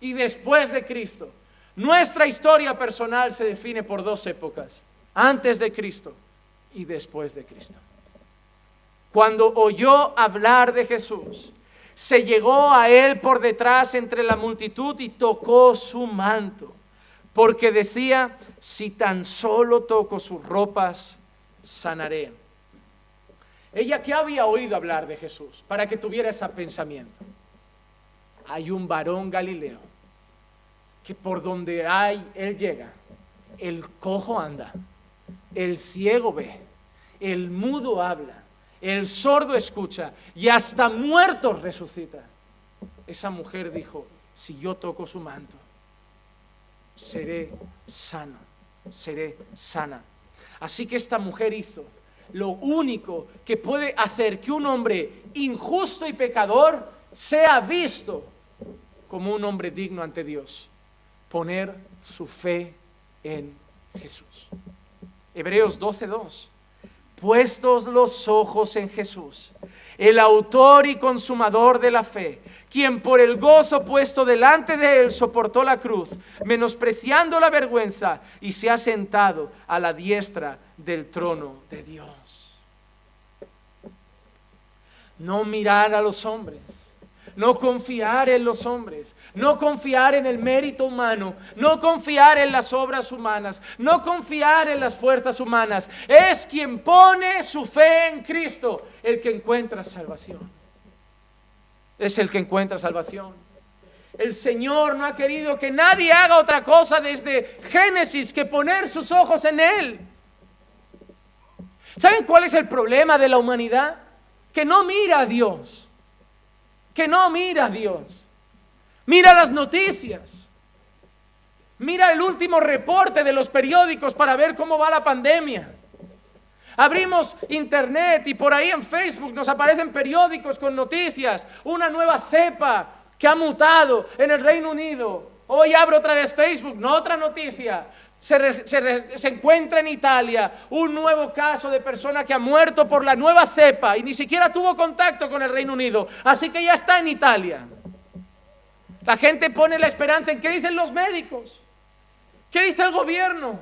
y después de Cristo. Nuestra historia personal se define por dos épocas, antes de Cristo y después de Cristo. Cuando oyó hablar de Jesús, se llegó a él por detrás entre la multitud y tocó su manto, porque decía, si tan solo toco sus ropas, sanaré. Ella que había oído hablar de Jesús para que tuviera ese pensamiento. Hay un varón galileo que por donde hay, él llega, el cojo anda, el ciego ve, el mudo habla, el sordo escucha y hasta muertos resucita. Esa mujer dijo, si yo toco su manto, seré sano, seré sana. Así que esta mujer hizo lo único que puede hacer que un hombre injusto y pecador sea visto como un hombre digno ante Dios. Poner su fe en Jesús. Hebreos 12.2 puestos los ojos en Jesús, el autor y consumador de la fe, quien por el gozo puesto delante de él soportó la cruz, menospreciando la vergüenza, y se ha sentado a la diestra del trono de Dios. No mirar a los hombres no confiar en los hombres, no confiar en el mérito humano, no confiar en las obras humanas, no confiar en las fuerzas humanas. Es quien pone su fe en Cristo el que encuentra salvación. Es el que encuentra salvación. El Señor no ha querido que nadie haga otra cosa desde Génesis que poner sus ojos en Él. ¿Saben cuál es el problema de la humanidad? Que no mira a Dios que no mira a Dios. Mira las noticias. Mira el último reporte de los periódicos para ver cómo va la pandemia. Abrimos internet y por ahí en Facebook nos aparecen periódicos con noticias. Una nueva cepa que ha mutado en el Reino Unido. Hoy abro otra vez Facebook, no otra noticia. Se, encuentra en Italia un nuevo caso de persona que ha muerto por la nueva cepa y ni siquiera tuvo contacto con el Reino Unido. Así que ya está en Italia. La gente pone la esperanza en qué dicen los médicos, qué dice el gobierno,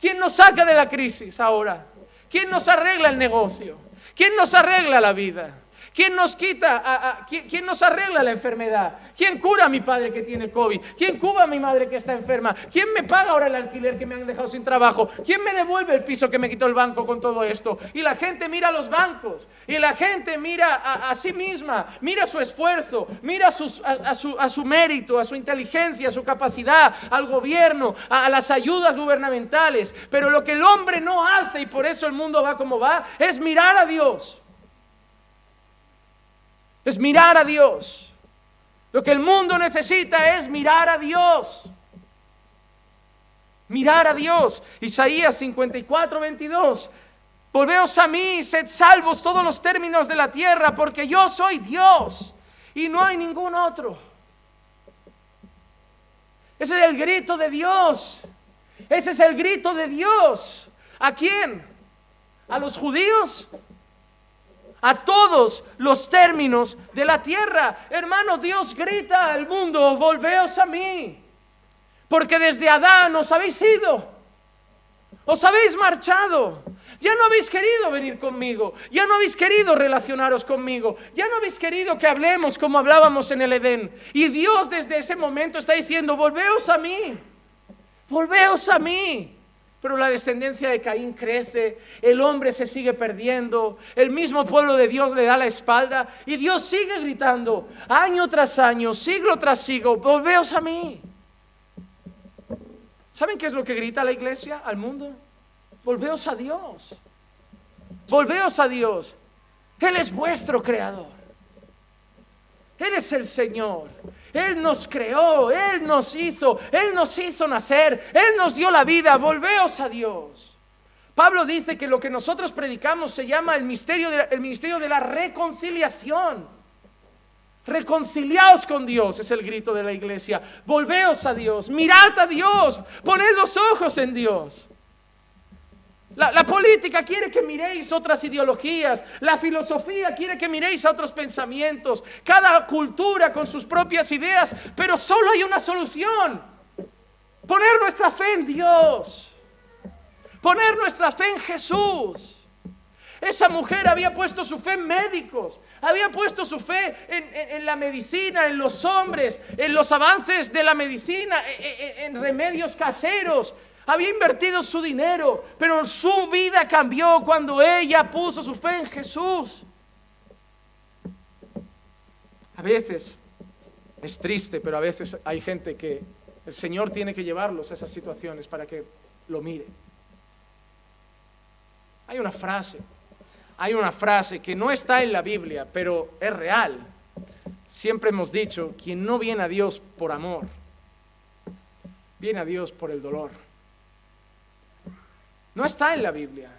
quién nos saca de la crisis ahora, quién nos arregla el negocio, quién nos arregla la vida. ¿Quién nos quita, ¿quién, nos arregla la enfermedad? ¿Quién cura a mi padre que tiene COVID? ¿Quién cuba a mi madre que está enferma? ¿Quién me paga ahora el alquiler que me han dejado sin trabajo? ¿Quién me devuelve el piso que me quitó el banco con todo esto? Y la gente mira a los bancos, y la gente mira a, sí misma, mira su esfuerzo, mira a, su, mérito, a su inteligencia, a su capacidad, al gobierno, a las ayudas gubernamentales. Pero lo que el hombre no hace, y por eso el mundo va como va, es mirar a Dios. Es mirar a Dios. Lo que el mundo necesita es mirar a Dios. Mirar a Dios. Isaías 54, 22. Volveos a mí, sed salvos todos los términos de la tierra, porque yo soy Dios y no hay ningún otro. Ese es el grito de Dios. Ese es el grito de Dios. ¿A quién? ¿A los judíos? A todos los términos de la tierra. Hermano, Dios grita al mundo, volveos a mí, porque desde Adán os habéis ido, os habéis marchado. Ya no habéis querido venir conmigo, ya no habéis querido relacionaros conmigo, ya no habéis querido que hablemos como hablábamos en el Edén. Y Dios desde ese momento está diciendo, volveos a mí, volveos a mí. Pero la descendencia de Caín crece, el hombre se sigue perdiendo, el mismo pueblo de Dios le da la espalda y Dios sigue gritando año tras año, siglo tras siglo, volveos a mí. ¿Saben qué es lo que grita la iglesia al mundo? Volveos a Dios. Volveos a Dios. Él es vuestro creador. Él es el Señor. Él nos creó, Él nos hizo, Él nos hizo nacer, Él nos dio la vida. Volveos a Dios. Pablo dice que lo que nosotros predicamos se llama el, misterio de, el ministerio de la reconciliación. Reconciliaos con Dios, es el grito de la iglesia. Volveos a Dios, mirad a Dios, poned los ojos en Dios. La, política quiere que miréis otras ideologías, la filosofía quiere que miréis a otros pensamientos, cada cultura con sus propias ideas, pero solo hay una solución. Poner nuestra fe en Dios, poner nuestra fe en Jesús. Esa mujer había puesto su fe en médicos, había puesto su fe en, la medicina, en los hombres, en los avances de la medicina, en remedios caseros. Había invertido su dinero, pero su vida cambió cuando ella puso su fe en Jesús. A veces es triste, pero a veces hay gente que el Señor tiene que llevarlos a esas situaciones para que lo miren. Hay una frase, hay una frase que no está en la Biblia, pero es real. Siempre hemos dicho, quien no viene a Dios por amor, viene a Dios por el dolor. No está en la Biblia.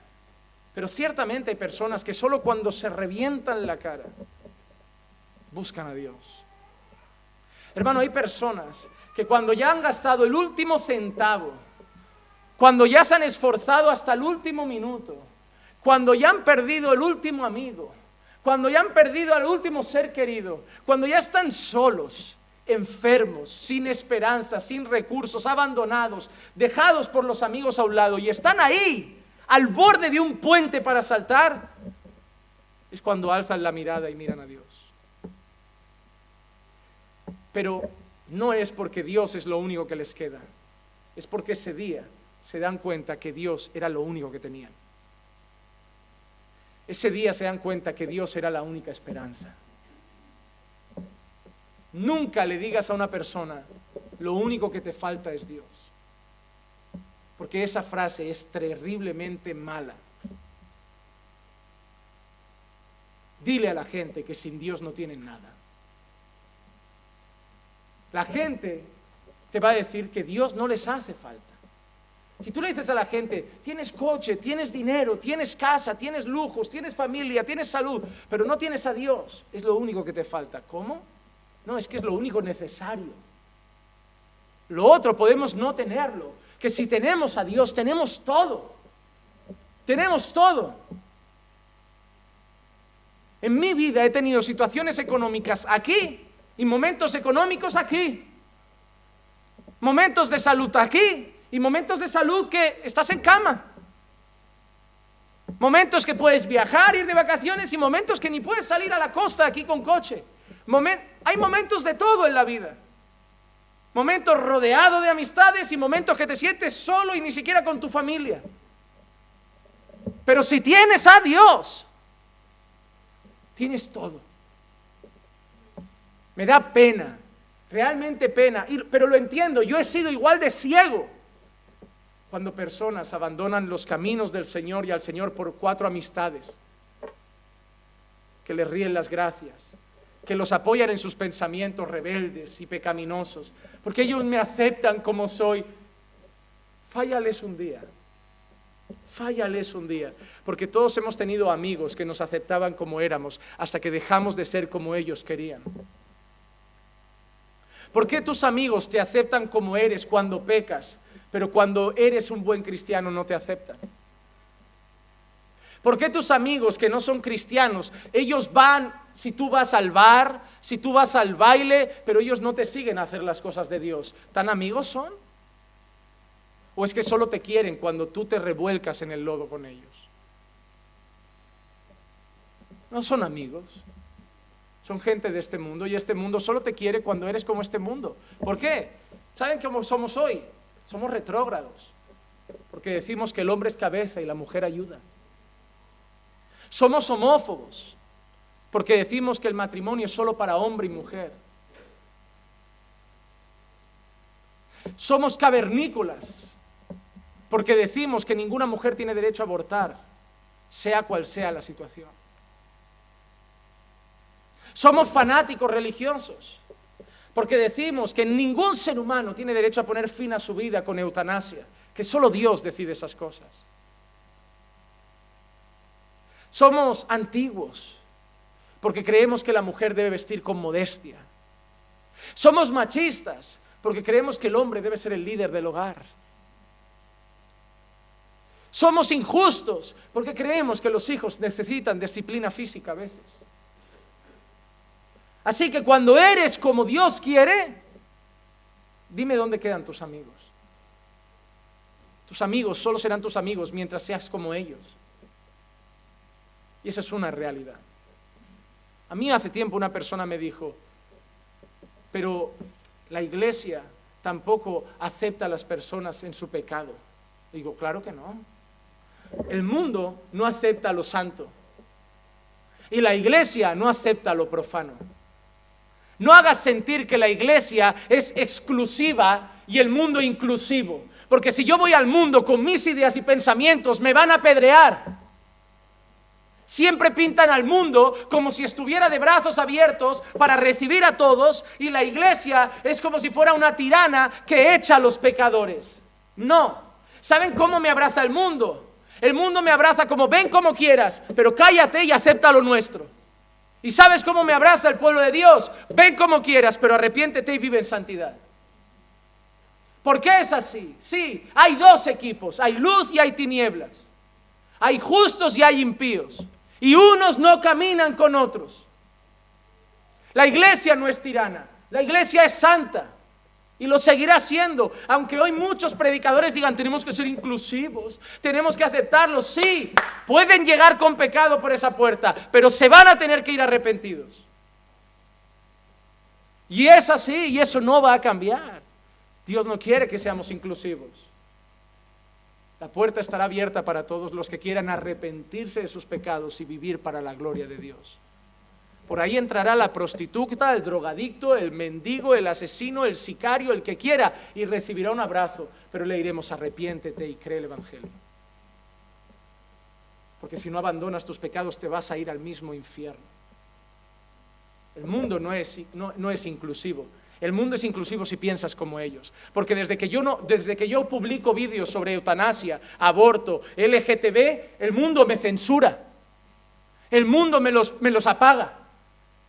Pero ciertamente hay personas que solo cuando se revientan la cara buscan a Dios. Hermano, hay personas que cuando ya han gastado el último centavo, cuando ya se han esforzado hasta el último minuto, cuando ya han perdido el último amigo, cuando ya han perdido al último ser querido, cuando ya están solos, enfermos, sin esperanza, sin recursos, abandonados, dejados por los amigos a un lado y están ahí, al borde de un puente para saltar, es cuando alzan la mirada y miran a Dios. Pero no es porque Dios es lo único que les queda, es porque ese día se dan cuenta que Dios era lo único que tenían. Ese día se dan cuenta que Dios era la única esperanza. Nunca le digas a una persona, lo único que te falta es Dios. Porque esa frase es terriblemente mala. Dile a la gente que sin Dios no tienen nada. La gente te va a decir que Dios no les hace falta. Si tú le dices a la gente, tienes coche, tienes dinero, tienes casa, tienes lujos, tienes familia, tienes salud, pero no tienes a Dios, es lo único que te falta. ¿Cómo? No, es que es lo único necesario. Lo otro podemos no tenerlo. Que si tenemos a Dios, tenemos todo. Tenemos todo. En mi vida he tenido situaciones económicas aquí y momentos económicos aquí. Momentos de salud aquí y momentos de salud que estás en cama. Momentos que puedes viajar, ir de vacaciones y momentos que ni puedes salir a la costa aquí con coche hay momentos de todo en la vida. Momentos rodeados de amistades y momentos que te sientes solo y ni siquiera con tu familia. Pero si tienes a Dios, tienes todo. Me da pena, realmente pena, pero lo entiendo, yo he sido igual de ciego cuando personas abandonan los caminos del Señor y al Señor por cuatro amistades que le ríen las gracias, que los apoyan en sus pensamientos rebeldes y pecaminosos, porque ellos me aceptan como soy. Fállales un día, fállales un día, porque todos hemos tenido amigos que nos aceptaban como éramos hasta que dejamos de ser como ellos querían. ¿Por qué tus amigos te aceptan como eres cuando pecas, pero cuando eres un buen cristiano no te aceptan? ¿Por qué tus amigos que no son cristianos, ellos van, si tú vas al bar, si tú vas al baile, pero ellos no te siguen a hacer las cosas de Dios? ¿Tan amigos son? ¿O es que solo te quieren cuando tú te revuelcas en el lodo con ellos? No son amigos. Son gente de este mundo y este mundo solo te quiere cuando eres como este mundo. ¿Por qué? ¿Saben cómo somos hoy? Somos retrógrados. Porque decimos que el hombre es cabeza y la mujer ayuda. Somos homófobos porque decimos que el matrimonio es solo para hombre y mujer. Somos cavernícolas porque decimos que ninguna mujer tiene derecho a abortar, sea cual sea la situación. Somos fanáticos religiosos, porque decimos que ningún ser humano tiene derecho a poner fin a su vida con eutanasia, que solo Dios decide esas cosas. Somos antiguos, porque creemos que la mujer debe vestir con modestia. Somos machistas, porque creemos que el hombre debe ser el líder del hogar. Somos injustos, porque creemos que los hijos necesitan disciplina física a veces. Así que cuando eres como Dios quiere, dime dónde quedan tus amigos. Tus amigos solo serán tus amigos mientras seas como ellos. Y esa es una realidad. A mí hace tiempo una persona me dijo, pero la iglesia tampoco acepta a las personas en su pecado. Digo, claro que no. El mundo no acepta lo santo. Y la iglesia no acepta lo profano. No hagas sentir que la iglesia es exclusiva y el mundo inclusivo. Porque si yo voy al mundo con mis ideas y pensamientos, me van a apedrear. Siempre pintan al mundo como si estuviera de brazos abiertos para recibir a todos y la iglesia es como si fuera una tirana que echa a los pecadores. No. ¿Saben cómo me abraza el mundo? El mundo me abraza como ven como quieras, pero cállate y acepta lo nuestro. ¿Y sabes cómo me abraza el pueblo de Dios? Ven como quieras, pero arrepiéntete y vive en santidad. ¿Por qué es así? Sí, hay dos equipos, hay luz y hay tinieblas. Hay justos y hay impíos. Y unos no caminan con otros. La iglesia no es tirana, la iglesia es santa. Y lo seguirá siendo, aunque hoy muchos predicadores digan, tenemos que ser inclusivos, tenemos que aceptarlo. Sí, pueden llegar con pecado por esa puerta, pero se van a tener que ir arrepentidos. Y es así, y eso no va a cambiar. Dios no quiere que seamos inclusivos. La puerta estará abierta para todos los que quieran arrepentirse de sus pecados y vivir para la gloria de Dios. Por ahí entrará la prostituta, el drogadicto, el mendigo, el asesino, el sicario, el que quiera, y recibirá un abrazo, pero le diremos arrepiéntete y cree el Evangelio. Porque si no abandonas tus pecados te vas a ir al mismo infierno. El mundo no es, no es inclusivo. El mundo es inclusivo si piensas como ellos. Porque desde que yo, no, desde que yo publico vídeos sobre eutanasia, aborto, LGTB, el mundo me censura. El mundo me los, me los apaga.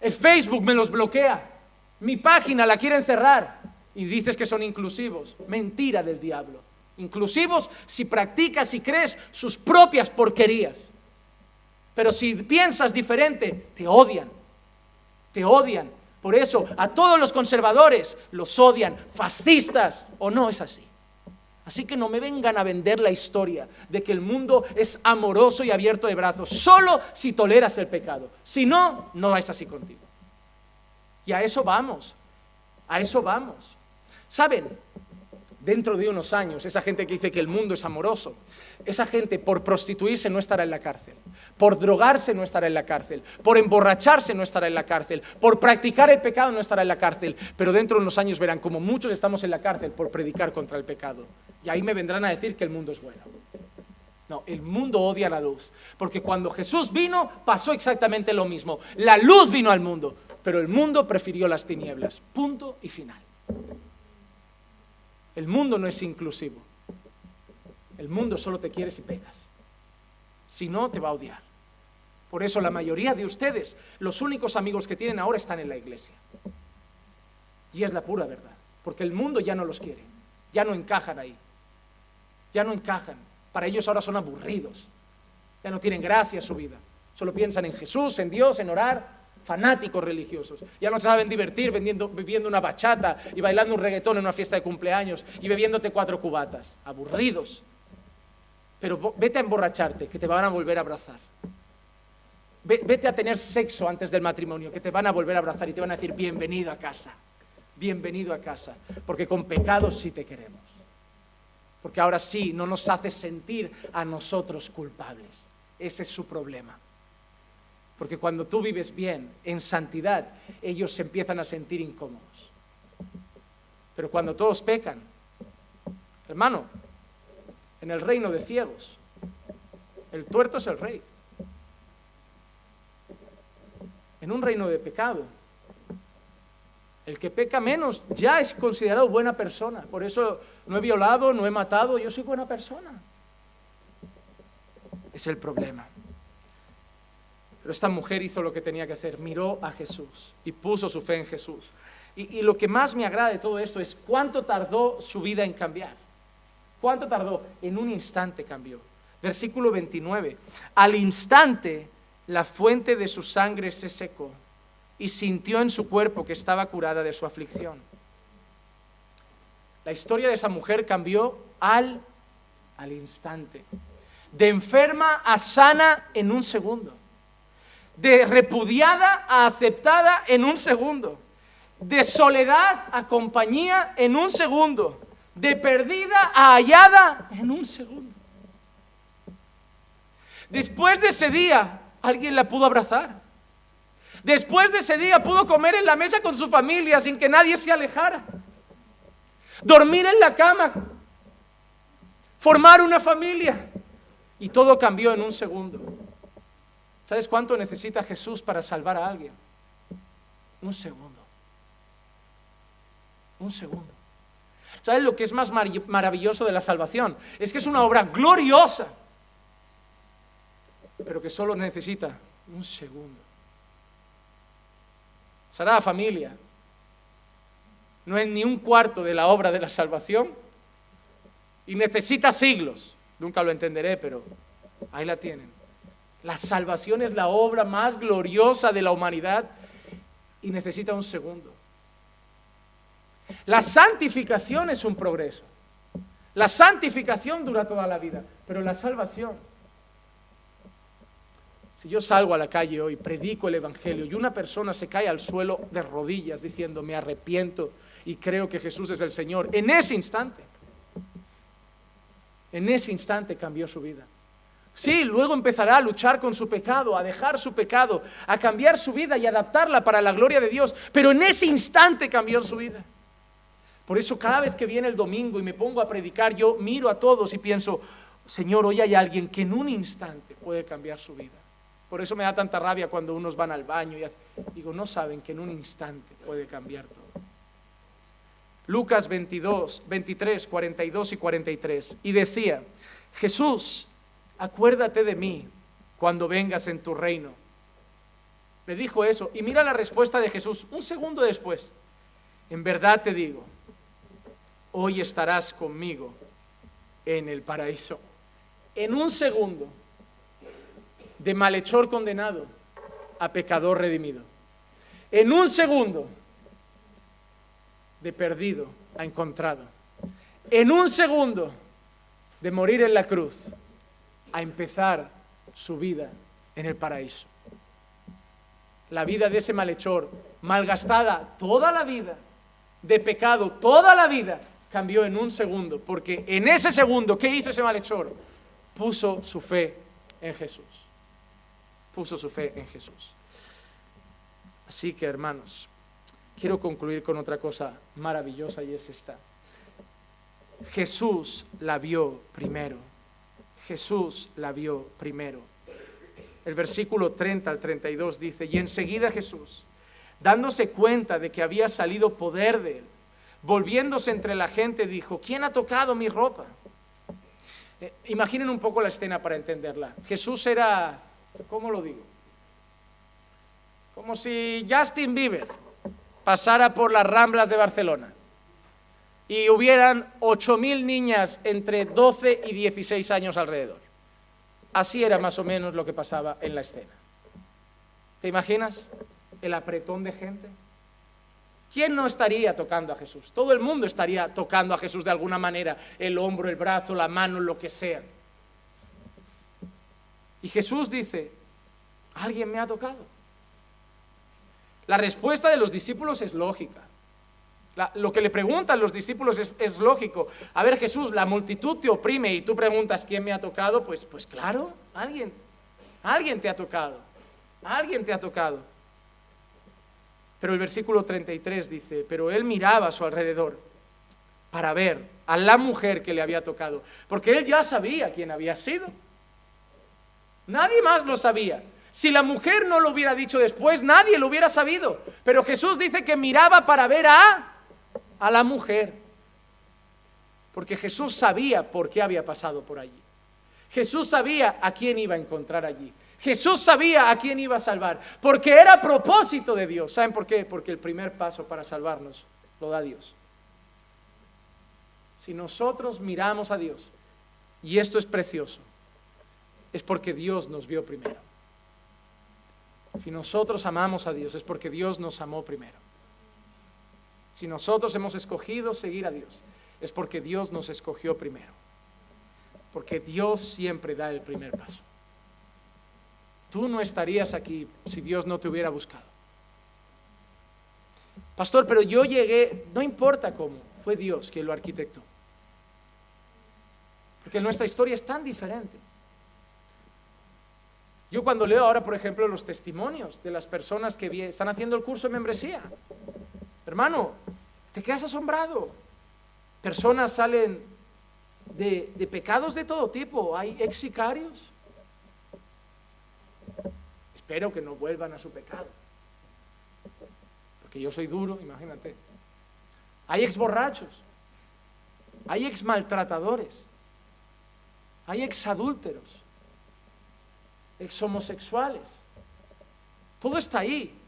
El Facebook me los bloquea. Mi página la quieren cerrar. Y dices que son inclusivos. Mentira del diablo. Inclusivos si practicas y crees sus propias porquerías. Pero si piensas diferente, te odian. Te odian por eso a todos los conservadores los odian, fascistas, o no es así. Así que no me vengan a vender la historia de que el mundo es amoroso y abierto de brazos, solo si toleras el pecado. Si no, no es así contigo. Y a eso vamos, a eso vamos. ¿Saben? Dentro de unos años, esa gente que dice que el mundo es amoroso, esa gente por prostituirse no estará en la cárcel, por drogarse no estará en la cárcel, por emborracharse no estará en la cárcel, por practicar el pecado no estará en la cárcel, pero dentro de unos años verán como muchos estamos en la cárcel por predicar contra el pecado. Y ahí me vendrán a decir que el mundo es bueno. No, el mundo odia la luz, porque cuando Jesús vino pasó exactamente lo mismo. La luz vino al mundo, pero el mundo prefirió las tinieblas. Punto y final. El mundo no es inclusivo. El mundo solo te quiere si pecas. Si no, te va a odiar. Por eso la mayoría de ustedes, los únicos amigos que tienen ahora están en la iglesia. Y es la pura verdad. Porque el mundo ya no los quiere. Ya no encajan ahí. Ya no encajan. Para ellos ahora son aburridos. Ya no tienen gracia su vida. Solo piensan en Jesús, en Dios, en orar. Fanáticos religiosos. Ya no saben divertir vendiendo, viviendo una bachata y bailando un reggaetón en una fiesta de cumpleaños y bebiéndote cuatro cubatas. Aburridos pero vete a emborracharte, que te van a volver a abrazar. Vete a tener sexo antes del matrimonio, que te van a volver a abrazar y te van a decir bienvenido a casa, bienvenido a casa, porque con pecados sí te queremos. Porque ahora sí no nos hace sentir a nosotros culpables. Ese es su problema. Porque cuando tú vives bien, en santidad, ellos se empiezan a sentir incómodos. Pero cuando todos pecan, hermano, en el reino de ciegos. El tuerto es el rey. En un reino de pecado. El que peca menos ya es considerado buena persona. Por eso no he violado, no he matado, yo soy buena persona. Es el problema. Pero esta mujer hizo lo que tenía que hacer, miró a Jesús y puso su fe en Jesús. Y, lo que más me agrada de todo esto es cuánto tardó su vida en cambiar. ¿Cuánto tardó? En un instante cambió. Versículo 29. Al instante la fuente de su sangre se secó y sintió en su cuerpo que estaba curada de su aflicción. La historia de esa mujer cambió al, al instante. De enferma a sana en un segundo. De repudiada a aceptada en un segundo. De soledad a compañía en un segundo de perdida a hallada en un segundo. Después de ese día, alguien la pudo abrazar. Después de ese día pudo comer en la mesa con su familia sin que nadie se alejara. Dormir en la cama. Formar una familia. Y todo cambió en un segundo. ¿Sabes cuánto necesita Jesús para salvar a alguien? Un segundo. Un segundo. ¿Sabes lo que es más maravilloso de la salvación? Es que es una obra gloriosa, pero que solo necesita un segundo. Sagrada Familia no es ni un cuarto de la obra de la salvación y necesita siglos. Nunca lo entenderé, pero ahí la tienen. La salvación es la obra más gloriosa de la humanidad y necesita un segundo. La santificación es un progreso. La santificación dura toda la vida, pero la salvación. Si yo salgo a la calle hoy, predico el Evangelio y una persona se cae al suelo de rodillas diciendo, me arrepiento y creo que Jesús es el Señor, en ese instante, en ese instante cambió su vida. Sí, luego empezará a luchar con su pecado, a dejar su pecado, a cambiar su vida y adaptarla para la gloria de Dios, pero en ese instante cambió su vida. Por eso cada vez que viene el domingo y me pongo a predicar, yo miro a todos y pienso, Señor, hoy hay alguien que en un instante puede cambiar su vida. Por eso me da tanta rabia cuando unos van al baño y digo, no saben que en un instante puede cambiar todo. Lucas 22, 23, 42 y 43. Y decía, Jesús, acuérdate de mí cuando vengas en tu reino. Le dijo eso. Y mira la respuesta de Jesús un segundo después. En verdad te digo, hoy estarás conmigo en el paraíso. En un segundo, de malhechor condenado a pecador redimido. En un segundo, de perdido a encontrado. En un segundo, de morir en la cruz a empezar su vida en el paraíso. La vida de ese malhechor, malgastada toda la vida, de pecado toda la vida, cambió en un segundo, porque en ese segundo, ¿qué hizo ese malhechor? Puso su fe en Jesús. Puso su fe en Jesús. Así que, hermanos, quiero concluir con otra cosa maravillosa y es esta. Jesús la vio primero. Jesús la vio primero. El versículo 30 al 32 dice, y enseguida Jesús, dándose cuenta de que había salido poder de él, volviéndose entre la gente, dijo, ¿quién ha tocado mi ropa? Eh, imaginen un poco la escena para entenderla. Jesús era, ¿cómo lo digo? Como si Justin Bieber pasara por las ramblas de Barcelona y hubieran 8.000 niñas entre 12 y 16 años alrededor. Así era más o menos lo que pasaba en la escena. ¿Te imaginas el apretón de gente? ¿Quién no estaría tocando a Jesús? Todo el mundo estaría tocando a Jesús de alguna manera, el hombro, el brazo, la mano, lo que sea. Y Jesús dice, alguien me ha tocado. La respuesta de los discípulos es lógica. Lo que le preguntan los discípulos es, lógico. A ver Jesús, la multitud te oprime y tú preguntas quién me ha tocado, pues, pues claro, alguien, alguien te ha tocado, alguien te ha tocado. Pero el versículo 33 dice, pero él miraba a su alrededor para ver a la mujer que le había tocado, porque él ya sabía quién había sido. Nadie más lo sabía. Si la mujer no lo hubiera dicho después, nadie lo hubiera sabido. Pero Jesús dice que miraba para ver a, a la mujer. Porque Jesús sabía por qué había pasado por allí. Jesús sabía a quién iba a encontrar allí. Jesús sabía a quién iba a salvar. Porque era propósito de Dios. ¿Saben por qué? Porque el primer paso para salvarnos lo da Dios. Si nosotros miramos a Dios, y esto es precioso, es porque Dios nos vio primero. Si nosotros amamos a Dios, es porque Dios nos amó primero. Si nosotros hemos escogido seguir a Dios, es porque Dios nos escogió primero. Porque Dios siempre da el primer paso. Tú no estarías aquí si Dios no te hubiera buscado. Pastor, pero yo llegué, no importa cómo, fue Dios quien lo arquitectó. Porque nuestra historia es tan diferente. Yo cuando leo ahora, por ejemplo, los testimonios de las personas que están haciendo el curso de membresía, hermano, te quedas asombrado. Personas salen de, pecados de todo tipo, hay ex sicarios. Espero que no vuelvan a su pecado. Porque yo soy duro, imagínate. Hay ex borrachos, hay ex maltratadores, hay exadúlteros, ex homosexuales. Todo está ahí.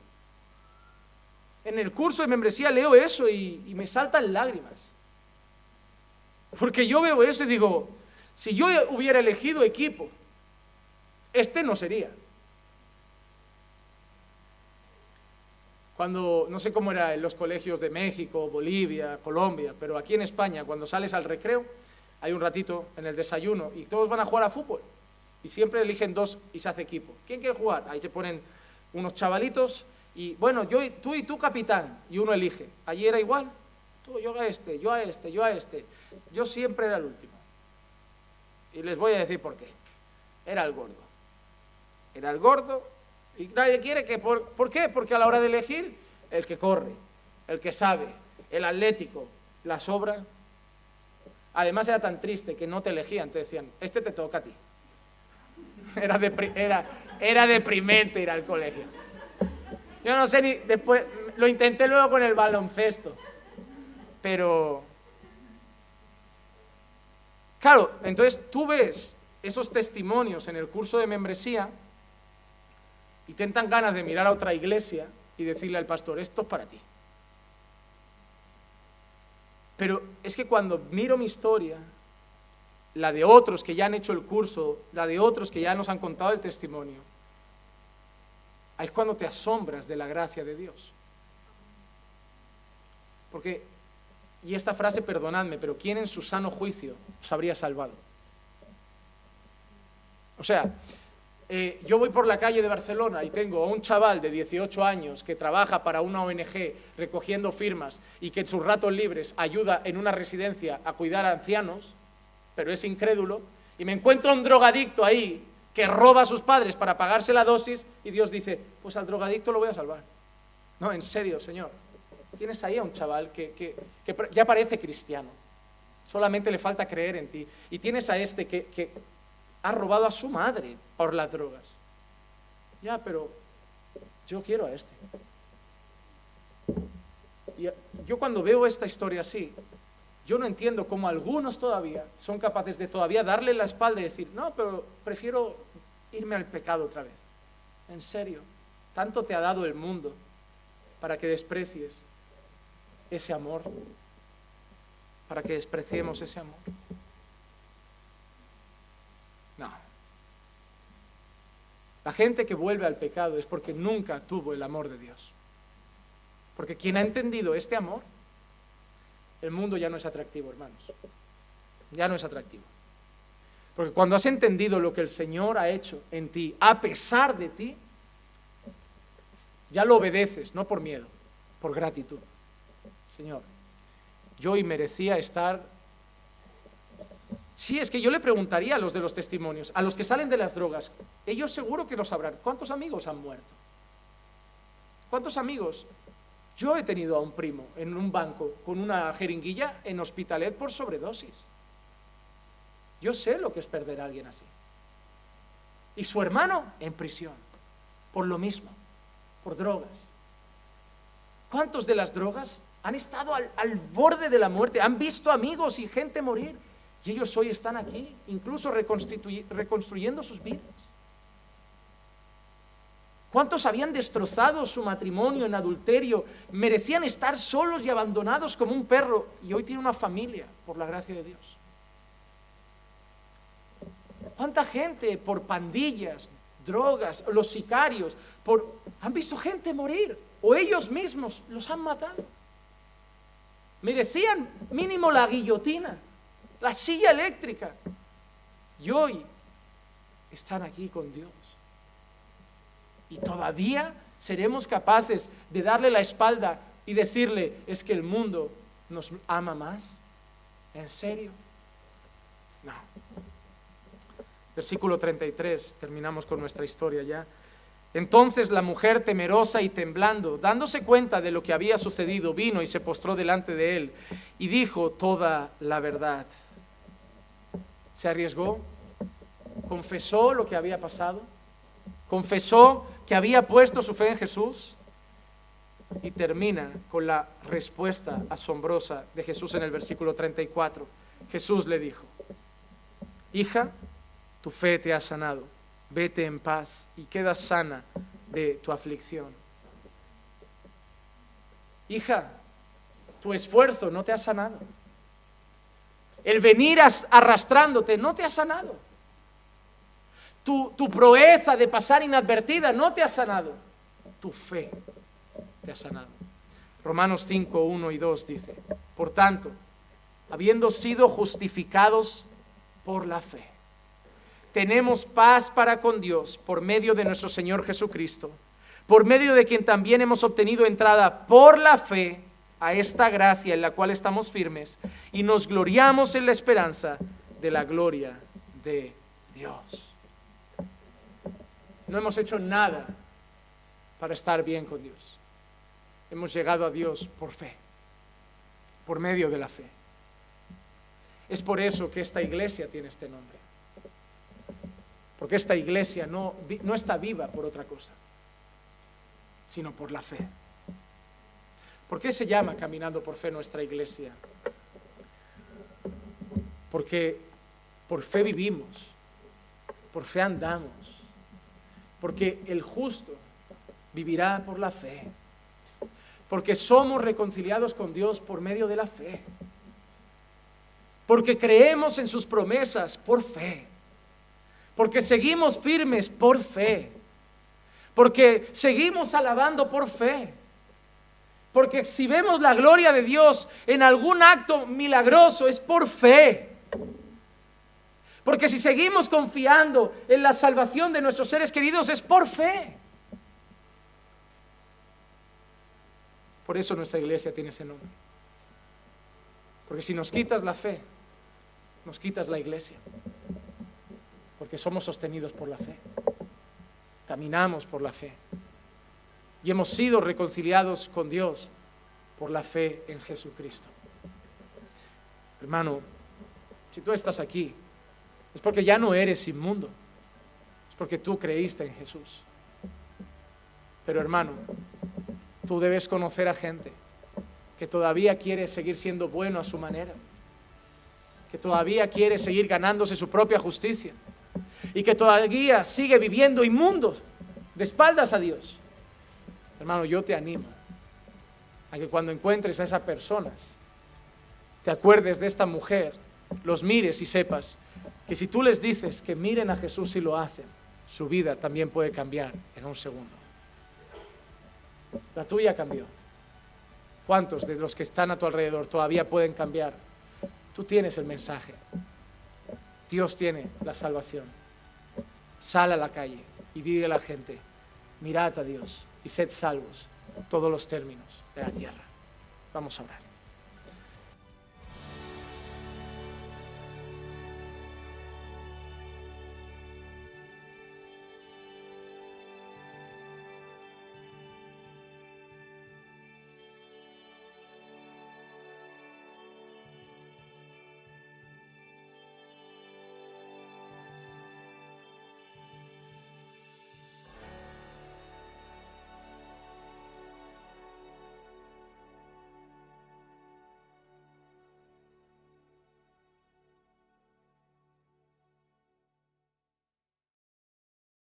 En el curso de membresía leo eso y, me saltan lágrimas. Porque yo veo eso y digo, si yo hubiera elegido equipo, este no sería. Cuando, no sé cómo era en los colegios de México, Bolivia, Colombia, pero aquí en España, cuando sales al recreo, hay un ratito en el desayuno y todos van a jugar a fútbol. Y siempre eligen dos y se hace equipo. ¿Quién quiere jugar? Ahí se ponen unos chavalitos y, bueno, yo, tú y tú capitán, y uno elige. Allí era igual. Tú, yo a este, yo a este, yo a este. Yo siempre era el último. Y les voy a decir por qué. Era el gordo. Era el gordo y nadie quiere que... Por, ¿Por qué? Porque a la hora de elegir, el que corre, el que sabe, el atlético, la sobra Además era tan triste que no te elegían, te decían, este te toca a ti. Era, era, era deprimente ir al colegio. Yo no sé ni después, lo intenté luego con el baloncesto, pero... Claro, entonces tú ves esos testimonios en el curso de membresía y tentan ganas de mirar a otra iglesia y decirle al pastor, esto es para ti. Pero es que cuando miro mi historia, la de otros que ya han hecho el curso, la de otros que ya nos han contado el testimonio, ahí es cuando te asombras de la gracia de Dios. Porque, y esta frase, perdonadme, pero ¿quién en su sano juicio os habría salvado? O sea, eh, yo voy por la calle de Barcelona y tengo a un chaval de 18 años que trabaja para una ONG recogiendo firmas y que en sus ratos libres ayuda en una residencia a cuidar a ancianos, pero es incrédulo, y me encuentro a un drogadicto ahí que roba a sus padres para pagarse la dosis y Dios dice, pues al drogadicto lo voy a salvar. No, en serio, Señor. Tienes ahí a un chaval que, que ya parece cristiano, solamente le falta creer en ti. Y tienes a este que, ha robado a su madre por las drogas. Ya, pero yo quiero a este. Y yo cuando veo esta historia así, yo no entiendo cómo algunos todavía son capaces de todavía darle la espalda y decir, no, pero prefiero irme al pecado otra vez. En serio, tanto te ha dado el mundo para que desprecies ese amor, para que despreciemos ese amor. No. La gente que vuelve al pecado es porque nunca tuvo el amor de Dios. Porque quien ha entendido este amor, el mundo ya no es atractivo, hermanos. Ya no es atractivo. Porque cuando has entendido lo que el Señor ha hecho en ti, a pesar de ti, ya lo obedeces, no por miedo, por gratitud. Señor, yo hoy merecía estar Sí, es que yo le preguntaría a los de los testimonios, a los que salen de las drogas, ellos seguro que lo sabrán. ¿Cuántos amigos han muerto? ¿Cuántos amigos Yo he tenido a un primo en un banco con una jeringuilla en hospitalet por sobredosis. Yo sé lo que es perder a alguien así. Y su hermano en prisión, por lo mismo, por drogas. ¿Cuántos de las drogas han estado al, borde de la muerte? Han visto amigos y gente morir. Y ellos hoy están aquí, incluso reconstruyendo sus vidas. ¿Cuántos habían destrozado su matrimonio en adulterio? Merecían estar solos y abandonados como un perro y hoy tienen una familia por la gracia de Dios. ¿Cuánta gente por pandillas, drogas, los sicarios, por, han visto gente morir o ellos mismos los han matado? Merecían mínimo la guillotina, la silla eléctrica. Y hoy están aquí con Dios. Y todavía seremos capaces de darle la espalda y decirle, es que el mundo nos ama más. ¿En serio? No. Versículo 33, terminamos con nuestra historia ya. Entonces la mujer temerosa y temblando, dándose cuenta de lo que había sucedido, vino y se postró delante de él y dijo toda la verdad. Se arriesgó, confesó lo que había pasado, confesó que había puesto su fe en Jesús y termina con la respuesta asombrosa de Jesús en el versículo 34. Jesús le dijo, hija, tu fe te ha sanado, vete en paz y queda sana de tu aflicción. Hija, tu esfuerzo no te ha sanado. El venir arrastrándote no te ha sanado tu, proeza de pasar inadvertida no te ha sanado. Tu fe te ha sanado. Romanos 5, 1 y 2 dice, por tanto, habiendo sido justificados por la fe, tenemos paz para con Dios por medio de nuestro Señor Jesucristo, por medio de quien también hemos obtenido entrada por la fe a esta gracia en la cual estamos firmes y nos gloriamos en la esperanza de la gloria de Dios. No hemos hecho nada para estar bien con Dios. Hemos llegado a Dios por fe, por medio de la fe. Es por eso que esta iglesia tiene este nombre. Porque esta iglesia no, no está viva por otra cosa, sino por la fe. ¿Por qué se llama Caminando por Fe nuestra iglesia? Porque por fe vivimos, por fe andamos, porque el justo vivirá por la fe. Porque somos reconciliados con Dios por medio de la fe. Porque creemos en sus promesas por fe. Porque seguimos firmes por fe. Porque seguimos alabando por fe. Porque si vemos la gloria de Dios en algún acto milagroso es por fe. Porque si seguimos confiando en la salvación de nuestros seres queridos es por fe. Por eso nuestra iglesia tiene ese nombre. Porque si nos quitas la fe, nos quitas la iglesia. Porque somos sostenidos por la fe. Caminamos por la fe. Y hemos sido reconciliados con Dios por la fe en Jesucristo. Hermano, si tú estás aquí es porque ya no eres inmundo. Es porque tú creíste en Jesús. Pero hermano, tú debes conocer a gente que todavía quiere seguir siendo bueno a su manera, que todavía quiere seguir ganándose su propia justicia y que todavía sigue viviendo inmundo de espaldas a Dios. Hermano, yo te animo a que cuando encuentres a esas personas, te acuerdes de esta mujer, los mires y sepas que si tú les dices que miren a Jesús y lo hacen, su vida también puede cambiar en un segundo. La tuya cambió. ¿Cuántos de los que están a tu alrededor todavía pueden cambiar? Tú tienes el mensaje. Dios tiene la salvación. Sal a la calle y dile a la gente, mirad a Dios y sed salvos todos los términos de la tierra. Vamos a orar.